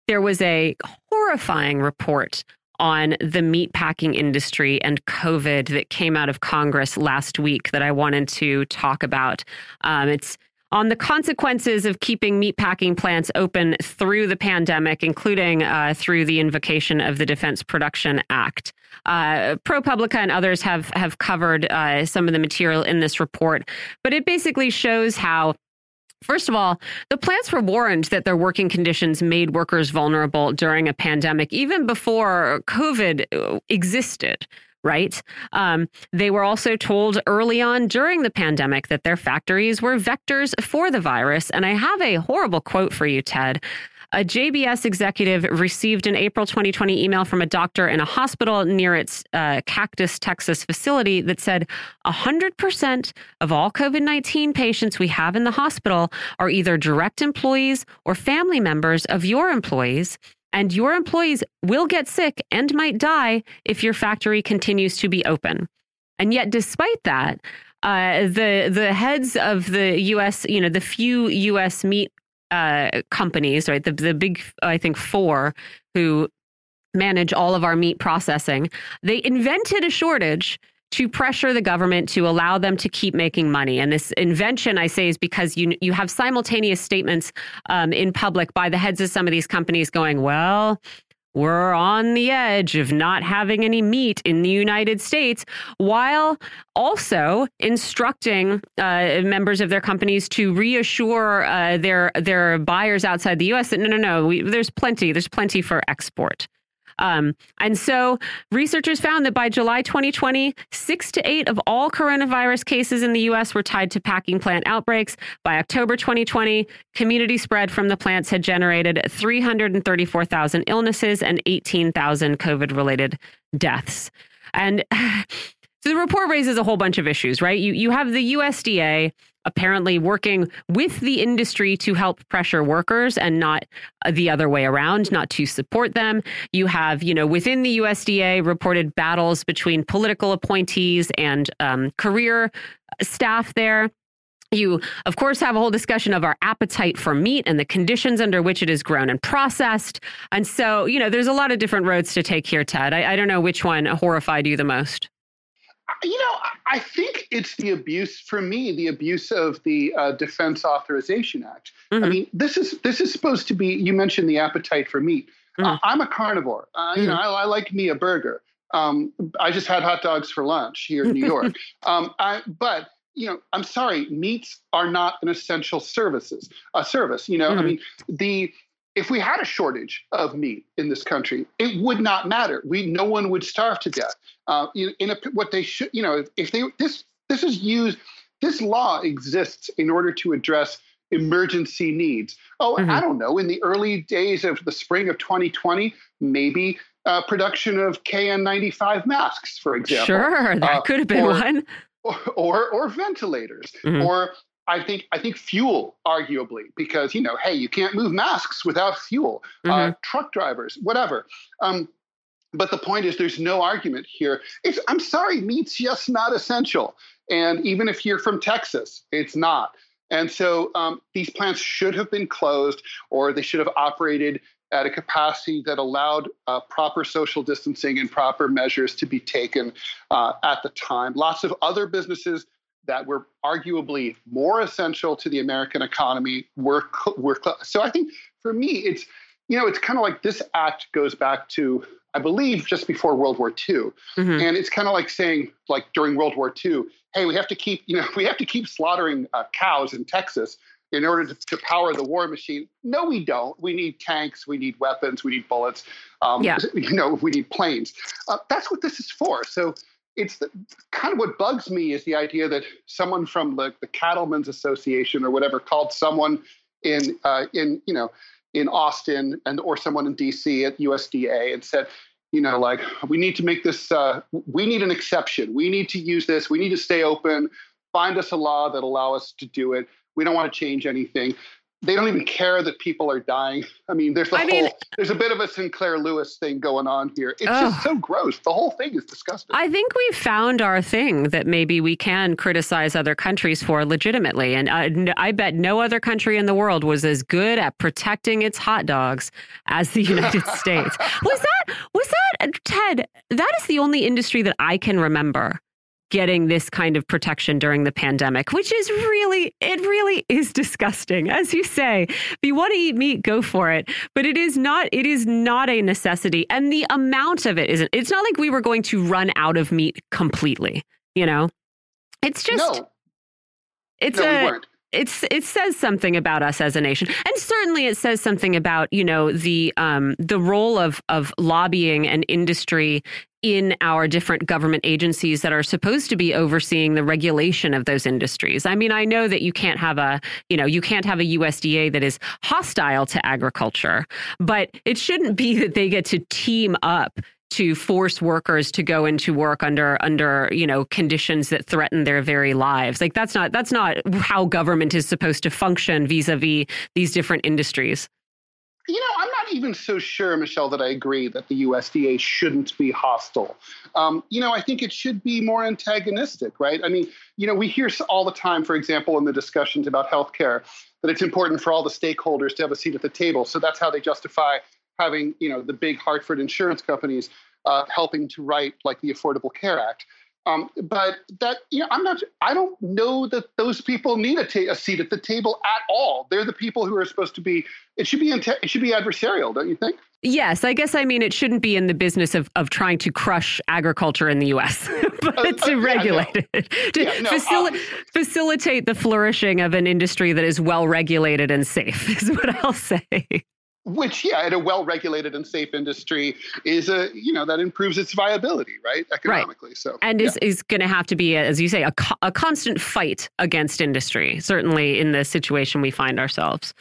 there was a horrifying report on the meatpacking industry and COVID that came out of Congress last week that I wanted to talk about. Um, it's on the consequences of keeping meatpacking plants open through the pandemic, including uh, through the invocation of the Defense Production Act. Uh, ProPublica and others have have covered uh, some of the material in this report, but it basically shows how First of all, the plants were warned that their working conditions made workers vulnerable during a pandemic, even before COVID uh, existed right? Um, they were also told early on during the pandemic that their factories were vectors for the virus. And I have a horrible quote for you, Ted. A JBS executive received an April 2020 email from a doctor in a hospital near its uh, Cactus, Texas facility that said 100% of all COVID 19 patients we have in the hospital are either direct employees or family members of your employees and your employees will get sick and might die if your factory continues to be open. And yet, despite that, uh, the the heads of the U.S. you know the few U.S. meat uh, companies, right? The the big I think four who manage all of our meat processing, they invented a shortage to pressure the government to allow them to keep making money. And this invention, I say, is because you you have simultaneous statements um, in public by the heads of some of these companies going, well. We're on the edge of not having any meat in the United States, while also instructing uh, members of their companies to reassure uh, their their buyers outside the U.S. that no, no, no, we, there's plenty, there's plenty for export. Um, and so researchers found that by July 2020, six to eight of all coronavirus cases in the U.S. were tied to packing plant outbreaks. By October 2020, community spread from the plants had generated 334,000 illnesses and 18,000 COVID related deaths. And (sighs) so the report raises a whole bunch of issues, right? You, you have the USDA apparently working with the industry to help pressure workers and not the other way around, not to support them. You have, you know, within the USDA reported battles between political appointees and um, career staff there. You, of course, have a whole discussion of our appetite for meat and the conditions under which it is grown and processed. And so, you know, there's a lot of different roads to take here, Ted. I, I don't know which one horrified you the most. You know, I think it's the abuse for me, the abuse of the uh, Defense Authorization Act. Mm-hmm. I mean, this is this is supposed to be. You mentioned the appetite for meat. Mm-hmm. Uh, I'm a carnivore. Uh, you mm-hmm. know, I, I, like me a burger. Um, I just had hot dogs for lunch here in New (laughs) York. um, I, but you know, I'm sorry, meats are not an essential services a service. You know, I mm-hmm. mean, the if we had a shortage of meat in this country, it would not matter. We no one would starve to death. Uh, in, in a, what they should, you know, if they this this is used, this law exists in order to address emergency needs. Oh, mm-hmm. I don't know. In the early days of the spring of 2020, maybe uh, production of KN95 masks, for example. Sure, that uh, could have been or, one. Or, (laughs) or, or ventilators, mm-hmm. or I think I think fuel, arguably, because you know, hey, you can't move masks without fuel. Uh, mm-hmm. Uh, truck drivers, whatever. Um, but the point is, there's no argument here. It's I'm sorry, meat's just not essential. And even if you're from Texas, it's not. And so um, these plants should have been closed, or they should have operated at a capacity that allowed uh, proper social distancing and proper measures to be taken uh, at the time. Lots of other businesses that were arguably more essential to the American economy were were so I think for me it's you know it's kind of like this act goes back to I believe just before World War II mm-hmm. and it's kind of like saying like during World War II hey we have to keep you know (laughs) we have to keep slaughtering uh, cows in Texas in order to, to, power the war machine. No, we don't. We need tanks. We need weapons. We need bullets. Um, yeah. (laughs) You know, we need planes. Uh, that's what this is for. So it's the, kind of what bugs me is the idea that someone from the, the Cattlemen's Association or whatever called someone in uh, in you know in Austin and or someone in DC at USDA and said, you know, like we need to make this. Uh, we need an exception. We need to use this. We need to stay open. Find us a law that allow us to do it. We don't want to change anything they don't even care that people are dying. (laughs) I mean, there's a I whole mean, there's a bit of a Sinclair Lewis thing going on here. It's just so gross. The whole thing is disgusting. I think we've found our thing that maybe we can criticize other countries for legitimately, and uh, I, I bet no other country in the world was as good at protecting its hot dogs as the United (laughs) States. Was that was that Ted? That is the only industry that I can remember getting this kind of protection during the pandemic, which is really, it really is disgusting. As you say, if you want to eat meat, go for it. But it is not, it is not a necessity. And the amount of it isn't, it's not like we were going to run out of meat completely, you know? It's just, no. it's no, a, we it's it says something about us as a nation and certainly it says something about you know the um the role of of lobbying and industry in our different government agencies that are supposed to be overseeing the regulation of those industries. I mean, I know that you can't have a, you know, you can't have a USDA that is hostile to agriculture, but it shouldn't be that they get to team up to force workers to go into work under under you know conditions that threaten their very lives like that's not that's not how government is supposed to function vis-a-vis these different industries you know, I'm not even so sure, Michelle, that I agree that the USDA shouldn't be hostile. Um, you know, I think it should be more antagonistic, right? I mean, you know, we hear all the time, for example, in the discussions about healthcare, that it's important for all the stakeholders to have a seat at the table. So that's how they justify having, you know, the big Hartford insurance companies uh, helping to write like the Affordable Care Act. Um, but that you know, I'm not. I don't know that those people need a, ta- a, seat at the table at all. They're the people who are supposed to be. It should be. it should be adversarial, don't you think? Yes, I guess I mean it shouldn't be in the business of, of trying to crush agriculture in the U.S., (laughs) but uh, to uh, regulate yeah, no. it, to yeah, no, facil- uh, facilitate the flourishing of an industry that is well regulated and safe (laughs) is what I'll say. Which yeah in a well-regulated and safe industry is a you know that improves its viability right economically right. so and yeah. is, is going to have to be as you say a, co a constant fight against industry certainly in the situation we find ourselves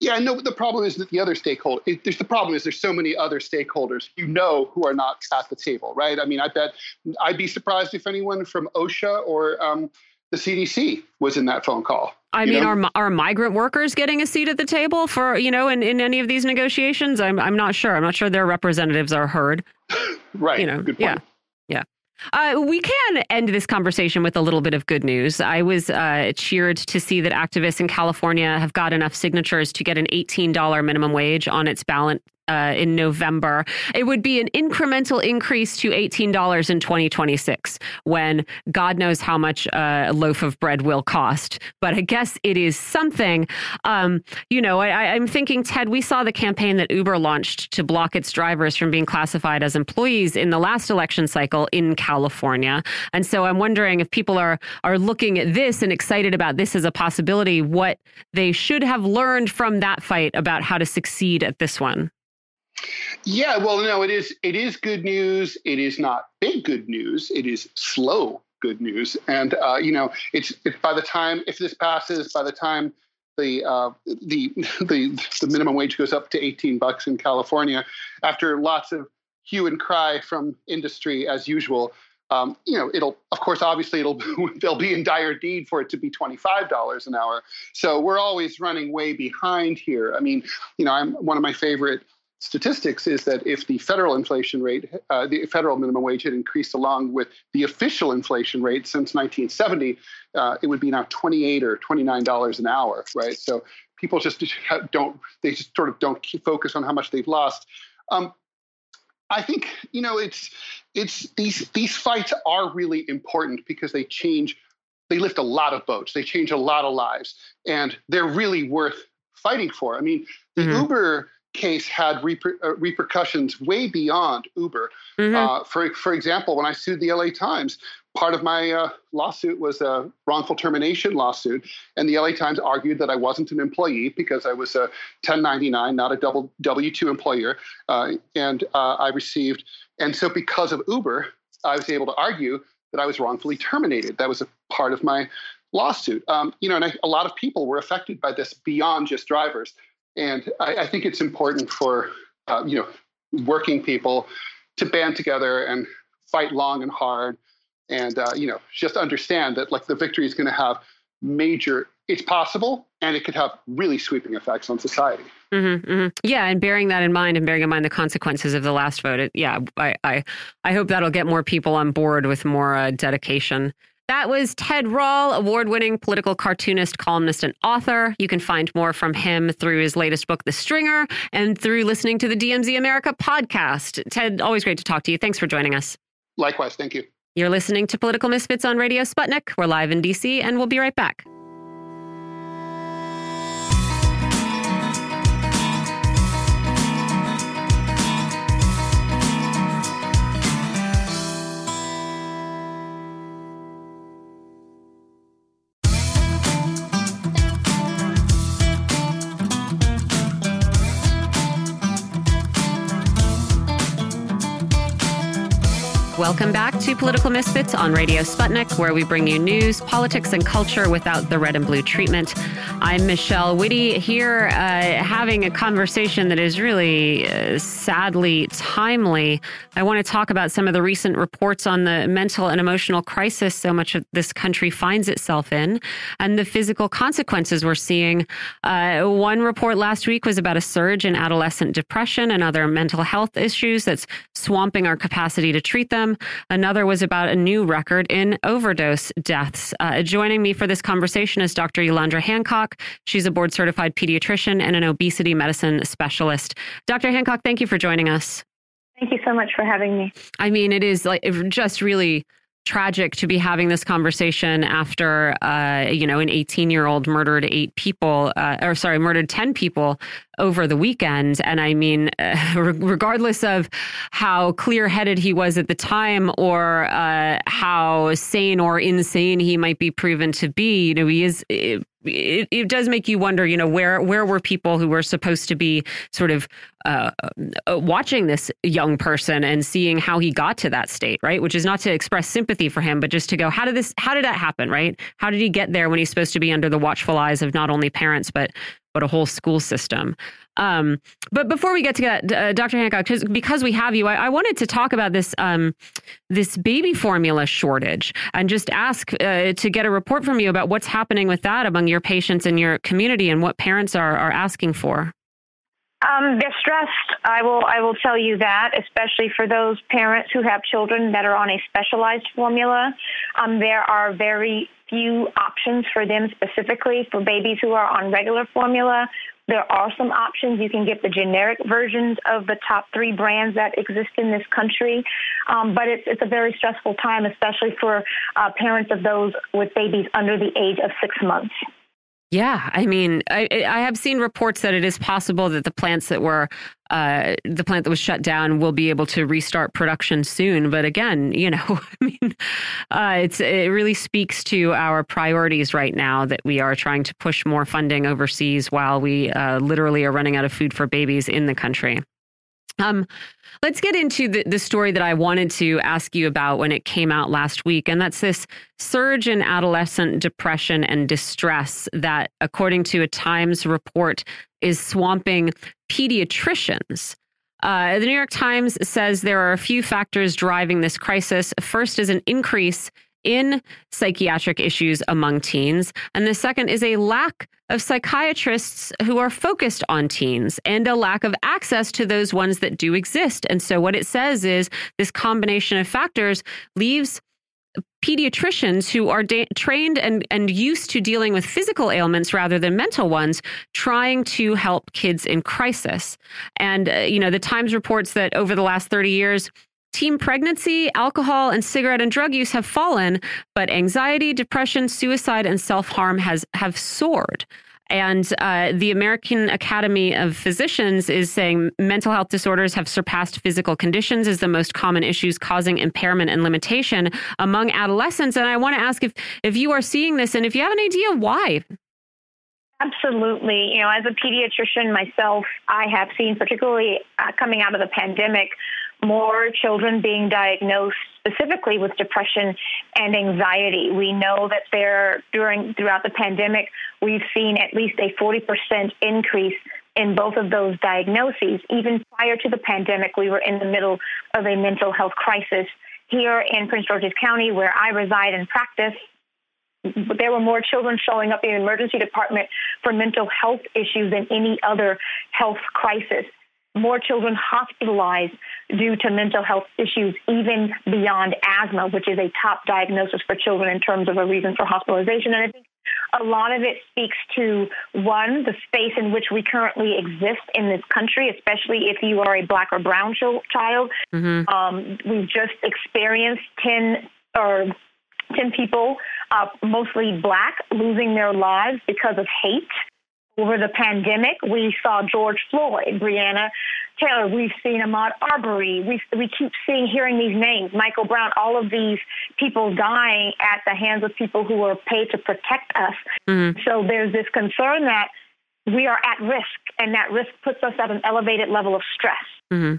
yeah, no. The problem is that the other stakeholder. there's the problem is there's so many other stakeholders you know who are not at the table, right? I mean, I bet I'd be surprised if anyone from OSHA or um, the CDC was in that phone call. I mean, know? are are migrant workers getting a seat at the table for you know in, in any of these negotiations? I'm I'm not sure. I'm not sure their representatives are heard. (laughs) right. You know. Good point. Yeah. Yeah. Uh, we can end this conversation with a little bit of good news. I was uh, cheered to see that activists in California have got enough signatures to get an $18 minimum wage on its ballot uh, in November. It would be an incremental increase to $18 in 2026 when God knows how much a loaf of bread will cost. But I guess it is something. Um, you know, I, I'm thinking, Ted, we saw the campaign that Uber launched to block its drivers from being classified as employees in the last election cycle in California. And so I'm wondering if people are are looking at this and excited about this as a possibility, what they should have learned from that fight about how to succeed at this one. Yeah, well, no, it is. It is good news. It is not big good news. It is slow good news. And uh, you know, it's it, by the time if this passes, by the time the uh, the (laughs) the the minimum wage goes up to 18 bucks in California, after lots of hue and cry from industry as usual. Um, you know, it'll of course, obviously, it'll (laughs) they'll be in dire need for it to be twenty five dollars an hour. So we're always running way behind here. I mean, you know, I'm one of my favorite statistics is that if the federal inflation rate, uh, the federal minimum wage had increased along with the official inflation rate since 1970, uh, it would be now 28 or 29 dollars an hour, right? So people just (laughs) don't, they just sort of don't focus on how much they've lost. Um, I think you know it's it's these these fights are really important because they change, they lift a lot of boats, they change a lot of lives, and they're really worth fighting for. I mean, the mm-hmm. Uber case had reper, uh, repercussions way beyond Uber. Mm-hmm. Uh, for for example, when I sued the LA Times, part of my uh, lawsuit was a wrongful termination lawsuit, and the LA Times argued that I wasn't an employee because I was a 1099, not a double W two employer, uh, and uh, I received. And so, because of Uber, I was able to argue that I was wrongfully terminated. That was a part of my lawsuit. Um, you know, and I, a lot of people were affected by this beyond just drivers. And I, I think it's important for uh, you know working people to band together and fight long and hard, and uh, you know just understand that like the victory is going to have major. It's possible, and it could have really sweeping effects on society. Mm -hmm, mm -hmm. Yeah, and bearing that in mind, and bearing in mind the consequences of the last vote, it, yeah, I, I, I hope that'll get more people on board with more uh, dedication that was Ted Rall, award winning political cartoonist, columnist, and author. You can find more from him through his latest book, The Stringer, and through listening to the DMZ America podcast. Ted, always great to talk to you. Thanks for joining us. Likewise. Thank you. You're listening to Political Misfits on Radio Sputnik. We're live in DC, and we'll be right back. Welcome back to Political Misfits on Radio Sputnik, where we bring you news, politics, and culture without the red and blue treatment. I'm Michelle Witte here, uh, having a conversation that is really uh, sadly timely. I want to talk about some of the recent reports on the mental and emotional crisis so much of this country finds itself in and the physical consequences we're seeing. Uh, one report last week was about a surge in adolescent depression and other mental health issues that's swamping our capacity to treat them. Another was about a new record in overdose deaths. Uh, joining me for this conversation is Dr. Yolandra Hancock. She's a board certified pediatrician and an obesity medicine specialist. Dr. Hancock, thank you for joining us. Thank you so much for having me. I mean, it is like just really tragic to be having this conversation after, uh, you know, an 18 year old murdered eight people, uh, or sorry, murdered 10 people over the weekend. And I mean, uh, (laughs) regardless of how clear headed he was at the time or uh, how sane or insane he might be proven to be, you know, he is. It, it, it, does make you wonder, you know, where where were people who were supposed to be sort of uh, uh, watching this young person and seeing how he got to that state, right? Which is not to express sympathy for him, but just to go, how did this, how did that happen, right? How did he get there when he's supposed to be under the watchful eyes of not only parents but but a whole school system. Um, but before we get to that, uh, Dr. Hancock, because we have you, I, I wanted to talk about this um, this baby formula shortage and just ask uh, to get a report from you about what's happening with that among your patients in your community and what parents are are asking for. Um, they're stressed. I will. I will tell you that, especially for those parents who have children that are on a specialized formula. Um, there are very few options for them specifically for babies who are on regular formula. There are some options. You can get the generic versions of the top three brands that exist in this country, um, but it's it's a very stressful time, especially for uh, parents of those with babies under the age of six months. Yeah, I mean, I, I have seen reports that it is possible that the plants that were uh, the plant that was shut down will be able to restart production soon. But again, you know, (laughs) I mean, uh, it's it really speaks to our priorities right now that we are trying to push more funding overseas while we uh, literally are running out of food for babies in the country. Um, let's get into the, the story that I wanted to ask you about when it came out last week, and that's this surge in adolescent depression and distress that, according to a Times report, is swamping pediatricians. Uh, the New York Times says there are a few factors driving this crisis. First is an increase in psychiatric issues among teens. And the second is a lack of psychiatrists who are focused on teens and a lack of access to those ones that do exist. And so, what it says is this combination of factors leaves pediatricians who are trained and, and used to dealing with physical ailments rather than mental ones trying to help kids in crisis. And, uh, you know, the Times reports that over the last 30 years, Teen pregnancy, alcohol, and cigarette and drug use have fallen, but anxiety, depression, suicide, and self harm has have soared. And uh, the American Academy of Physicians is saying mental health disorders have surpassed physical conditions as the most common issues causing impairment and limitation among adolescents. And I want to ask if if you are seeing this and if you have an idea why. Absolutely. You know, as a pediatrician myself, I have seen, particularly uh, coming out of the pandemic, more children being diagnosed specifically with depression and anxiety. We know that there during throughout the pandemic, we've seen at least a 40% increase in both of those diagnoses. Even prior to the pandemic, we were in the middle of a mental health crisis. Here in Prince George's County, where I reside and practice, there were more children showing up in the emergency department for mental health issues than any other health crisis more children hospitalized due to mental health issues, even beyond asthma, which is a top diagnosis for children in terms of a reason for hospitalization. And I think a lot of it speaks to one, the space in which we currently exist in this country, especially if you are a black or brown child. Mm-hmm. Um, we've just experienced 10 or 10 people, uh, mostly black, losing their lives because of hate over the pandemic. We saw George Floyd, Breonna Taylor. We've seen Ahmaud Arbery. We we keep seeing, hearing these names, Michael Brown. All of these people dying at the hands of people who are paid to protect us. Mm-hmm. So there's this concern that we are at risk, and that risk puts us at an elevated level of stress. Mm-hmm.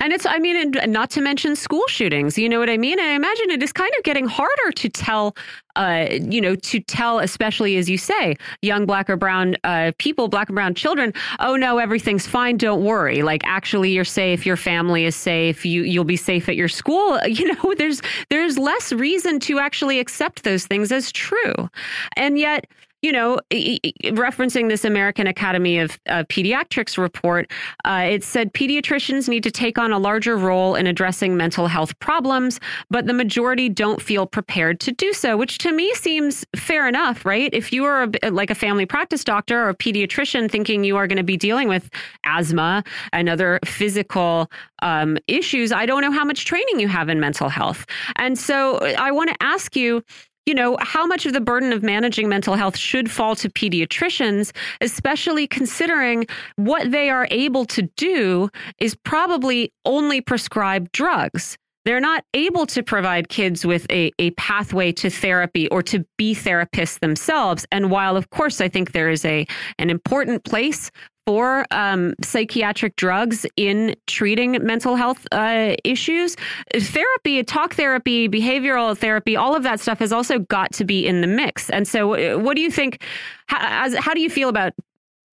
And it's, I mean, and not to mention school shootings. You know what I mean? I imagine it is kind of getting harder to tell, uh, you know, to tell, especially as you say, young black or brown uh, people, black and brown children. Oh no, everything's fine. Don't worry. Like actually, you're safe. Your family is safe. You you'll be safe at your school. (laughs) You know, there's there's less reason to actually accept those things as true, and yet you know, referencing this American Academy of uh, Pediatrics report, uh, it said pediatricians need to take on a larger role in addressing mental health problems, but the majority don't feel prepared to do so, which to me seems fair enough, right? If you are a, like a family practice doctor or a pediatrician thinking you are going to be dealing with asthma and other physical um, issues, I don't know how much training you have in mental health. And so I want to ask you you know, how much of the burden of managing mental health should fall to pediatricians, especially considering what they are able to do is probably only prescribe drugs. They're not able to provide kids with a, a pathway to therapy or to be therapists themselves. And while, of course, I think there is a an important place for um, psychiatric drugs in treating mental health uh, issues. Therapy, talk therapy, behavioral therapy, all of that stuff has also got to be in the mix. And so, uh, what do you think? How, how do you feel about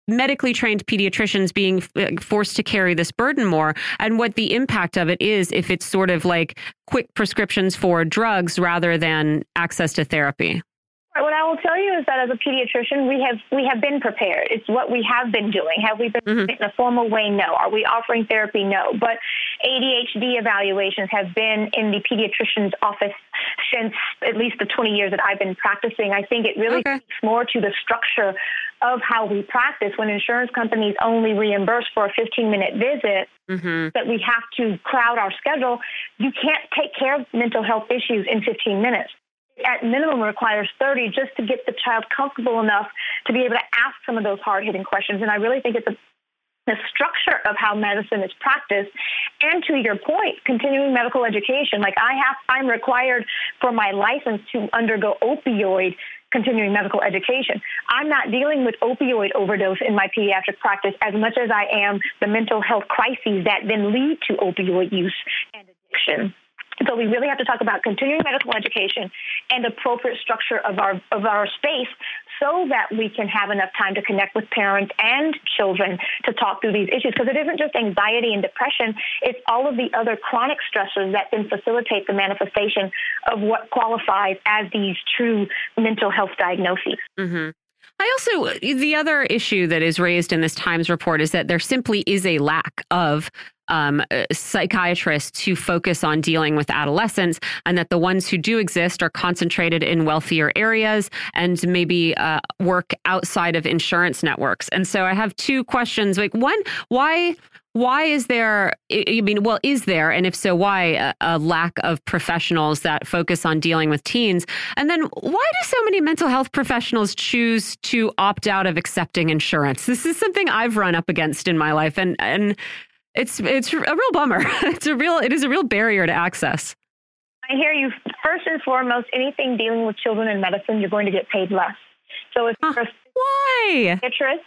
medically trained pediatricians being uh, forced to carry this burden more and what the impact of it is if it's sort of like quick prescriptions for drugs rather than access to therapy? What I will tell you is that as a pediatrician, we have we have been prepared. It's what we have been doing. Have we been mm-hmm. in a formal way? No. Are we offering therapy? No. But ADHD evaluations have been in the pediatrician's office since at least the 20 years that I've been practicing. I think it really okay. speaks more to the structure of how we practice. When insurance companies only reimburse for a 15 minute visit, mm-hmm. that we have to crowd our schedule, you can't take care of mental health issues in 15 minutes at minimum requires 30 just to get the child comfortable enough to be able to ask some of those hard hitting questions. And I really think it's a the structure of how medicine is practiced and to your point continuing medical education like i have i'm required for my license to undergo opioid continuing medical education. I'm not dealing with opioid overdose in my pediatric practice as much as i am the mental health crises that then lead to opioid use and addiction. So we really have to talk about continuing medical education and appropriate structure of our of our space so that we can have enough time to connect with parents and children to talk through these issues because it isn't just anxiety and depression it's all of the other chronic stressors that then facilitate the manifestation of what qualifies as these true mental health diagnoses mm-hmm. I also, the other issue that is raised in this Times report is that there simply is a lack of um, uh, psychiatrists who focus on dealing with adolescents, and that the ones who do exist are concentrated in wealthier areas and maybe uh, work outside of insurance networks. And so I have two questions. Like, one, why? Why is there, I mean, well, is there, and if so, why a, a, lack of professionals that focus on dealing with teens? And then why do so many mental health professionals choose to opt out of accepting insurance? This is something I've run up against in my life. And, and it's it's a real bummer. (laughs) It's a real it is a real barrier to access. I hear you. First and foremost, anything dealing with children in medicine, you're going to get paid less. So if huh. you're a why interest,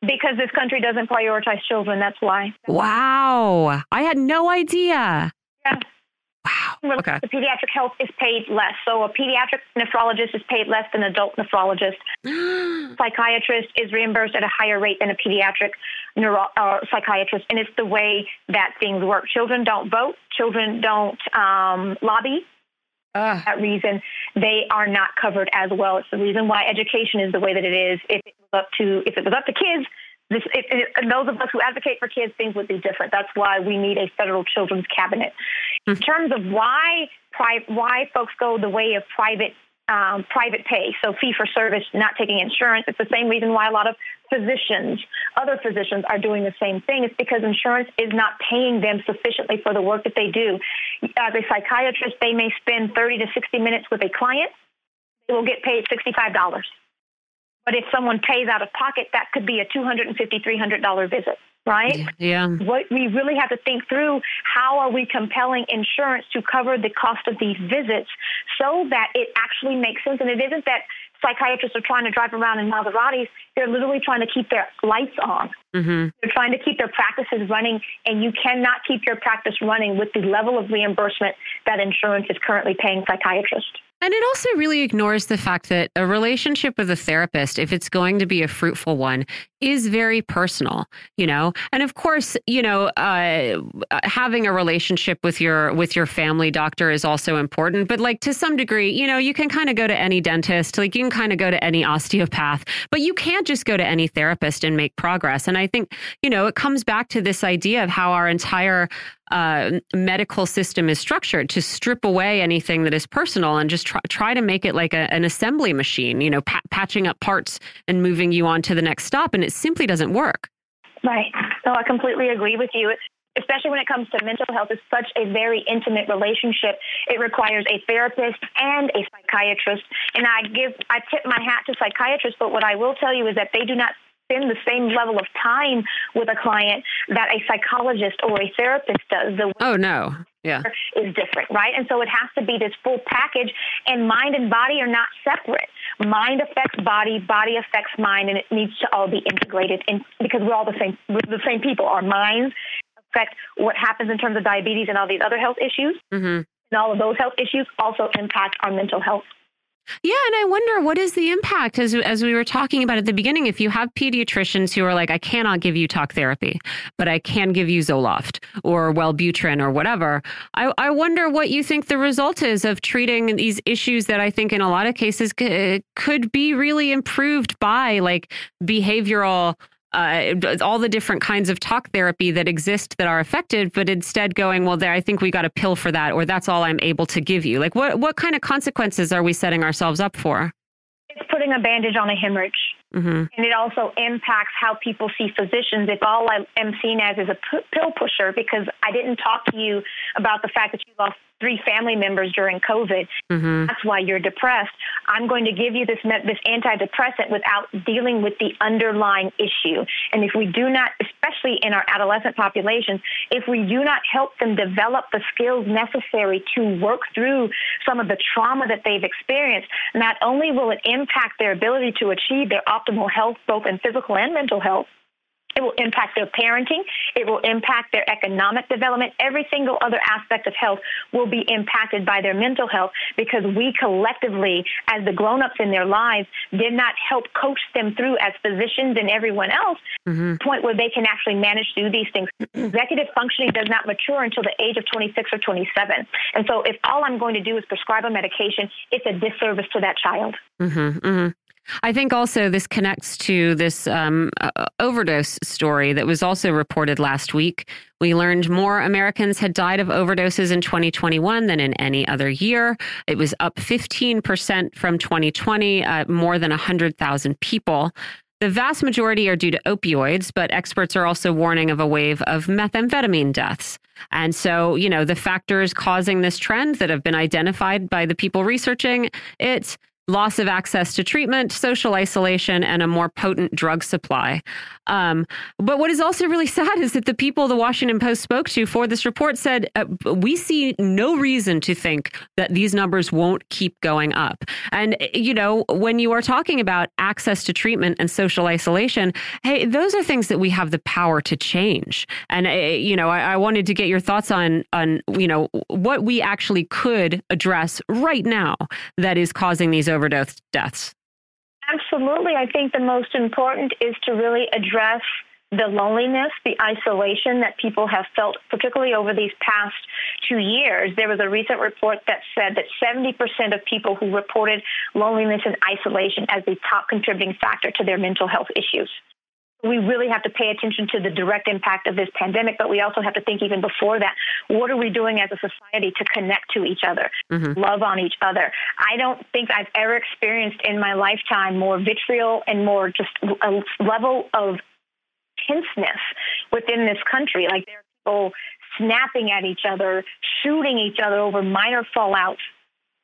because this country doesn't prioritize children. That's why. Wow, I had no idea. Yeah. Wow. Okay. The pediatric health is paid less. So a pediatric nephrologist is paid less than an adult nephrologist. (gasps) psychiatrist is reimbursed at a higher rate than a pediatric neuro- uh, psychiatrist. And it's the way that things work. Children don't vote. Children don't um, lobby. Uh. that reason, they are not covered as well. It's the reason why education is the way that it is. If it was up to if it was up to kids, this, it, and those of us who advocate for kids, things would be different. That's why we need a federal children's cabinet. Mm-hmm. In terms of why why folks go the way of private um, private pay, so fee for service, not taking insurance. It's the same reason why a lot of physicians, other physicians, are doing the same thing. It's because insurance is not paying them sufficiently for the work that they do. As a psychiatrist, they may spend 30 to 60 minutes with a client. They will get paid $65. But if someone pays out of pocket, that could be a $250, $300 visit, right? Yeah. What we really have to think through how are we compelling insurance to cover the cost of these visits so that it actually makes sense. And it isn't that psychiatrists are trying to drive around in Maseratis. They're literally trying to keep their lights on. Mm-hmm. They're trying to keep their practices running, and you cannot keep your practice running with the level of reimbursement that insurance is currently paying psychiatrists. And it also really ignores the fact that a relationship with a therapist, if it's going to be a fruitful one, is very personal, you know. And of course, you know, uh, having a relationship with your with your family doctor is also important. But like to some degree, you know, you can kind of go to any dentist, like you can kind of go to any osteopath, but you can't just go to any therapist and make progress. And I think, you know, it comes back to this idea of how our entire uh, medical system is structured to strip away anything that is personal and just try, try to make it like a, an assembly machine, you know, pa patching up parts and moving you on to the next stop. And it simply doesn't work. Right. No, I completely agree with you. especially when it comes to mental health, it's such a very intimate relationship. It requires a therapist and a psychiatrist. And I give, I tip my hat to psychiatrists, but what I will tell you is that they do not spend the same level of time with a client that a psychologist or a therapist does. The oh no, yeah, is different, right? And so it has to be this full package. And mind and body are not separate. Mind affects body, body affects mind, and it needs to all be integrated. In, because we're all the same, we're the same people. Our minds affect what happens in terms of diabetes and all these other health issues. Mm-hmm. And all of those health issues also impact our mental health. Yeah, and I wonder what is the impact as as we were talking about at the beginning. If you have pediatricians who are like, I cannot give you talk therapy, but I can give you Zoloft or Wellbutrin or whatever. I, I wonder what you think the result is of treating these issues that I think in a lot of cases uh, could be really improved by like behavioral uh, all the different kinds of talk therapy that exist that are effective, but instead going, well, there, I think we got a pill for that, or that's all I'm able to give you. Like, what what kind of consequences are we setting ourselves up for? It's putting a bandage on a hemorrhage. Mm-hmm. And it also impacts how people see physicians. If all I am seen as is a p- pill pusher, because I didn't talk to you about the fact that you lost three family members during COVID. Mm-hmm. That's why you're depressed. I'm going to give you this this antidepressant without dealing with the underlying issue. And if we do not, especially in our adolescent populations, if we do not help them develop the skills necessary to work through some of the trauma that they've experienced, not only will it impact their ability to achieve their optimal health, both in physical and mental health, it will impact their parenting. It will impact their economic development. Every single other aspect of health will be impacted by their mental health because we collectively, as the grown-ups in their lives, did not help coach them through as physicians and everyone else, mm-hmm. point where they can actually manage through these things. (clears throat) Executive functioning does not mature until the age of 26 or 27. And so if all I'm going to do is prescribe a medication, it's a disservice to that child. Mm-hmm, mm-hmm. I think also this connects to this um, uh, overdose story that was also reported last week. We learned more Americans had died of overdoses in 2021 than in any other year. It was up 15% from 2020, uh, more than 100,000 people. The vast majority are due to opioids, but experts are also warning of a wave of methamphetamine deaths. And so, you know, the factors causing this trend that have been identified by the people researching it loss of access to treatment, social isolation, and a more potent drug supply. Um, but what is also really (laughs) sad is that the people the Washington Post spoke to for this report said, uh, we see no reason to think that these numbers won't keep going up. And, you know, when you are talking about access to treatment and social isolation, hey, those are things that we have the power to change. And, uh, you know, I, I wanted to get your thoughts on, on, you know, what we actually could address right now that is causing these overdose deaths? Absolutely. I think the most important is to really address the loneliness, the isolation that people have felt, particularly over these past two years. There was a recent report that said that 70% of people who reported loneliness and isolation as the top contributing factor to their mental health issues we really have to pay attention to the direct impact of this pandemic, but we also have to think even before that, what are we doing as a society to connect to each other, mm-hmm. love on each other? I don't think I've ever experienced in my lifetime more vitriol and more just a level of tenseness within this country. Like there are people snapping at each other, shooting each other over minor fallouts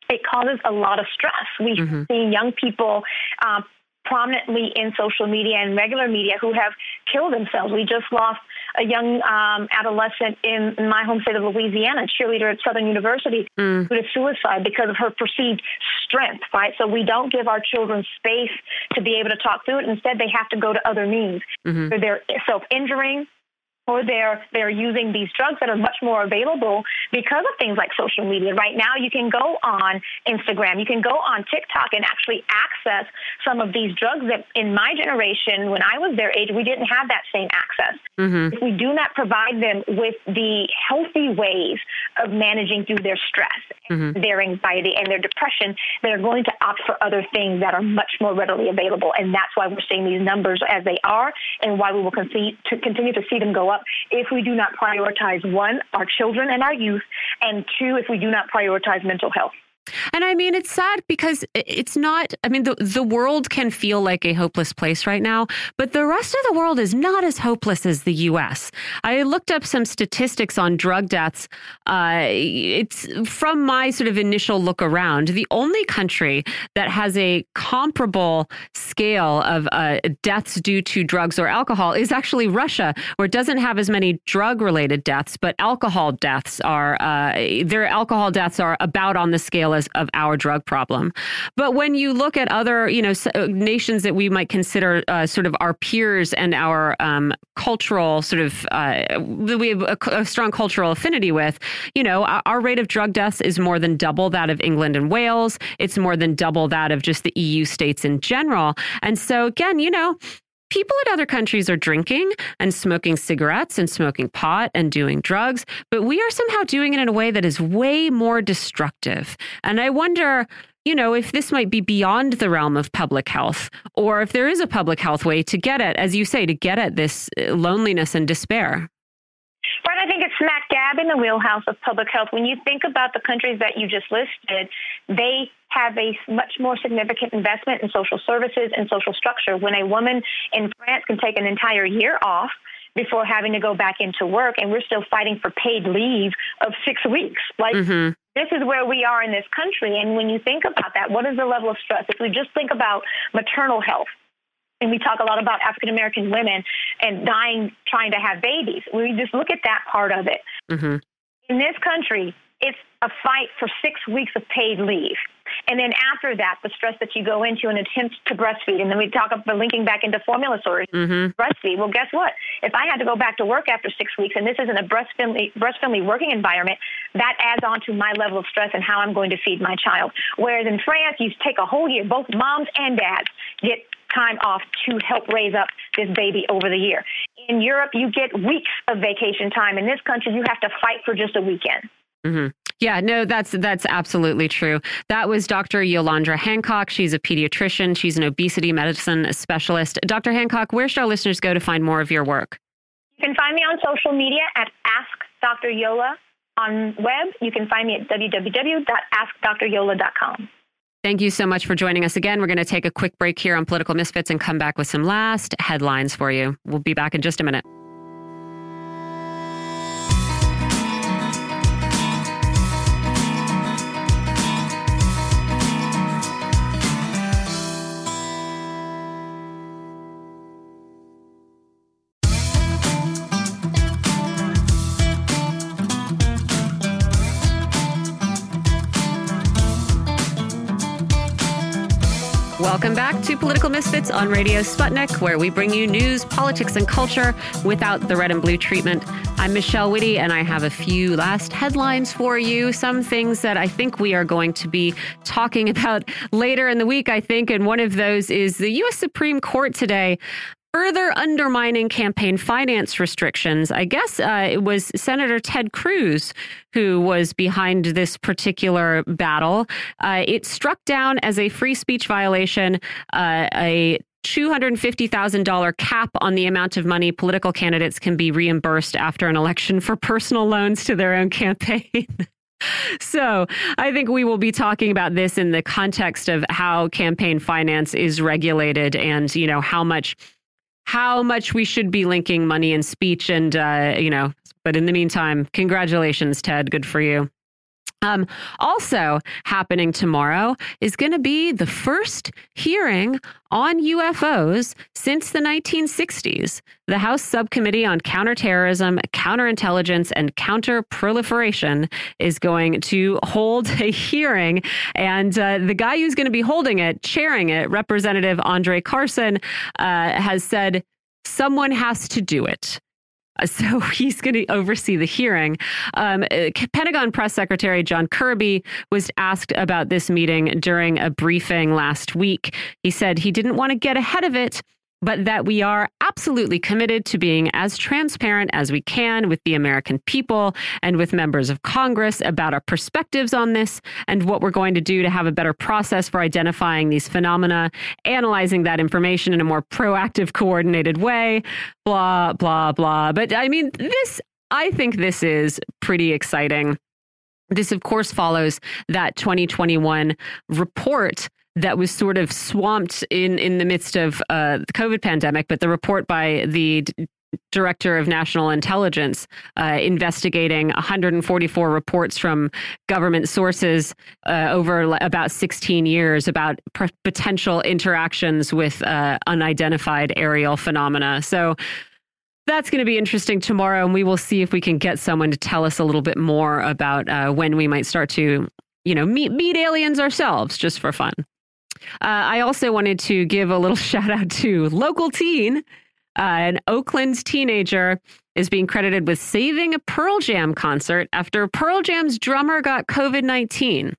it causes a lot of stress. We mm-hmm. see young people uh, prominently in social media and regular media who have killed themselves. We just lost a young um, adolescent in, my home state of Louisiana, cheerleader at Southern University, mm. who did suicide because of her perceived strength, right? So we don't give our children space to be able to talk through it. Instead, they have to go to other means. Mm-hmm. They're self injuring, or they're they're using these drugs that are much more available because of things like social media. Right now, you can go on Instagram, you can go on TikTok, and actually access some of these drugs that in my generation, when I was their age, we didn't have that same access. Mm-hmm. If we do not provide them with the healthy ways of managing through their stress, mm-hmm. their anxiety, and their depression, they're going to opt for other things that are much more readily available, and that's why we're seeing these numbers as they are, and why we will continue to continue to see them go up if we do not prioritize one, our children and our youth, and two, if we do not prioritize mental health. And I mean, it's sad because it's not, I mean, the, the world can feel like a hopeless place right now, but the rest of the world is not as hopeless as the US. I looked up some statistics on drug deaths. Uh, it's from my sort of initial look around, the only country that has a comparable scale of uh, deaths due to drugs or alcohol is actually Russia, where it doesn't have as many drug related deaths, but alcohol deaths are, uh, their alcohol deaths are about on the scale as, of our drug problem. But when you look at other, you know, uh, nations that we might consider uh, sort of our peers and our um, cultural sort of, uh, we have a, a, strong cultural affinity with, you know, our, our rate of drug deaths is more than double that of England and Wales. It's more than double that of just the EU states in general. And so, again, you know, people in other countries are drinking and smoking cigarettes and smoking pot and doing drugs, but we are somehow doing it in a way that is way more destructive. And I wonder, you know, if this might be beyond the realm of public health, or if there is a public health way to get at, as you say, to get at this uh, loneliness and despair. Right, I think it's smack dab in the wheelhouse of public health. When you think about the countries that you just listed, they have a much more significant investment in social services and social structure. When a woman in France can take an entire year off before having to go back into work, and we're still fighting for paid leave of six weeks. Like, mm-hmm. this is where we are in this country. And when you think about that, what is the level of stress? If we just think about maternal health, and we talk a lot about African American women and dying trying to have babies. We just look at that part of it. Mm-hmm. In this country, it's a fight for six weeks of paid leave. And then after that, the stress that you go into an attempt to breastfeed. And then we talk about linking back into formula storage, mm-hmm. breastfeed. Well, guess what? If I had to go back to work after six weeks and this isn't a breast friendly, breast friendly working environment, that adds on to my level of stress and how I'm going to feed my child. Whereas in France, you take a whole year, both moms and dads get time off to help raise up this baby over the year. In Europe, you get weeks of vacation time. In this country, you have to fight for just a weekend. Mm-hmm. Yeah, no, that's that's absolutely true. That was Dr. Yolandra Hancock. She's a pediatrician. She's an obesity medicine specialist. Dr. Hancock, where should our listeners go to find more of your work? You can find me on social media at Ask Dr. Yola on web. You can find me at www.askdryola.com. Thank you so much for joining us again. We're going to take a quick break here on Political Misfits and come back with some last headlines for you. We'll be back in just a minute. Welcome back to Political Misfits on Radio Sputnik, where we bring you news, politics, and culture without the red and blue treatment. I'm Michelle Witte, and I have a few last headlines for you. Some things that I think we are going to be talking (laughs) about later in the week, I think. And one of those is the U.S. Supreme Court today further undermining campaign finance restrictions. I guess uh, it was Senator Ted Cruz who was behind this particular battle. Uh, it struck down as a free speech violation uh, a $250,000 cap on the amount of money political candidates can be reimbursed after an election for personal loans to their own campaign. (laughs) So, I think we will be talking about this in the context of how campaign finance is regulated and, you know, how much how much we should be linking money and speech and uh, you know but in the meantime congratulations ted. Good for you um, also happening tomorrow is going to be the first hearing on UFOs since the 1960s. The House Subcommittee on Counterterrorism, Counterintelligence, and Counterproliferation is going to hold a hearing. And uh, the guy who's going to be holding it, chairing it, Representative Andre Carson, uh, has said someone has to do it. (laughs) So he's going to oversee the hearing. Um, uh, Pentagon Press Secretary John Kirby was asked about this meeting during a briefing last week. He said he didn't want to get ahead of it, but that we are absolutely committed to being as transparent as we can with the American people and with members of Congress about our perspectives on this and what we're going to do to have a better process for identifying these phenomena, analyzing that information in a more proactive, coordinated way, blah, blah, blah. But I mean, this, I think this is pretty exciting This, of course, follows that 2021 report that was sort of swamped in in the midst of uh, the COVID pandemic, but the report by the director of national intelligence uh, investigating 144 reports from government sources uh, over about 16 years about potential interactions with uh, unidentified aerial phenomena. So that's going to be interesting tomorrow, and we will see if we can get someone to tell us a little bit more about uh, when we might start to, you know, meet meet aliens ourselves, just for fun. Uh, I also wanted to give a little (laughs) shout out to local teen. Uh, an Oakland teenager is being credited with saving a Pearl Jam concert after Pearl Jam's drummer got COVID 19.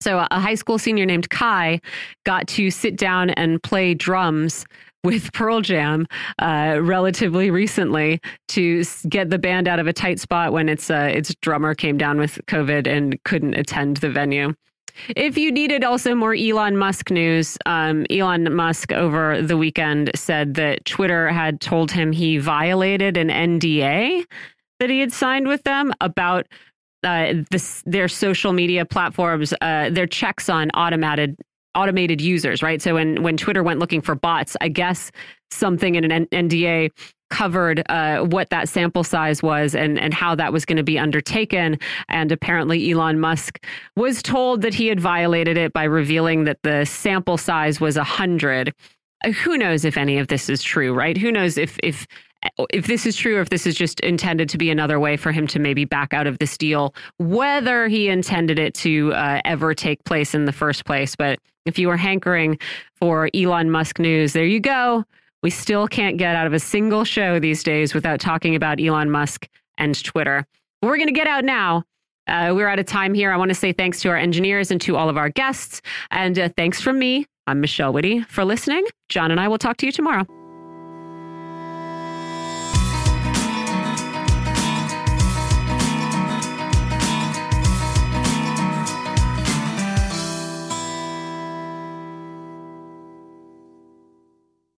So, a high school senior named Kai got to sit down and play drums with Pearl Jam uh, relatively recently to get the band out of a tight spot when its uh, its drummer came down with COVID and couldn't attend the venue. If you needed also more Elon Musk news, um, Elon Musk over the weekend said that Twitter had told him he violated an NDA that he had signed with them about uh, this, their social media platforms, uh, their checks on automated automated users, right? So when when Twitter went looking for bots, I guess something in an NDA covered uh, what that sample size was and and how that was going to be undertaken. And apparently, Elon Musk was told that he had violated it by revealing that the sample size was a hundred. Uh, who knows if any of this is true, right? Who knows if if if this is true or if this is just intended to be another way for him to maybe back out of this deal, whether he intended it to uh, ever take place in the first place. But if you are hankering for Elon Musk news, there you go. We still can't get out of a single show these days without talking about Elon Musk and Twitter. We're going to get out now. Uh, we're out of time here. I want to say thanks to our engineers and to all of our guests. And uh, thanks from me. I'm Michelle Witte for listening. Jon and I will talk to you tomorrow.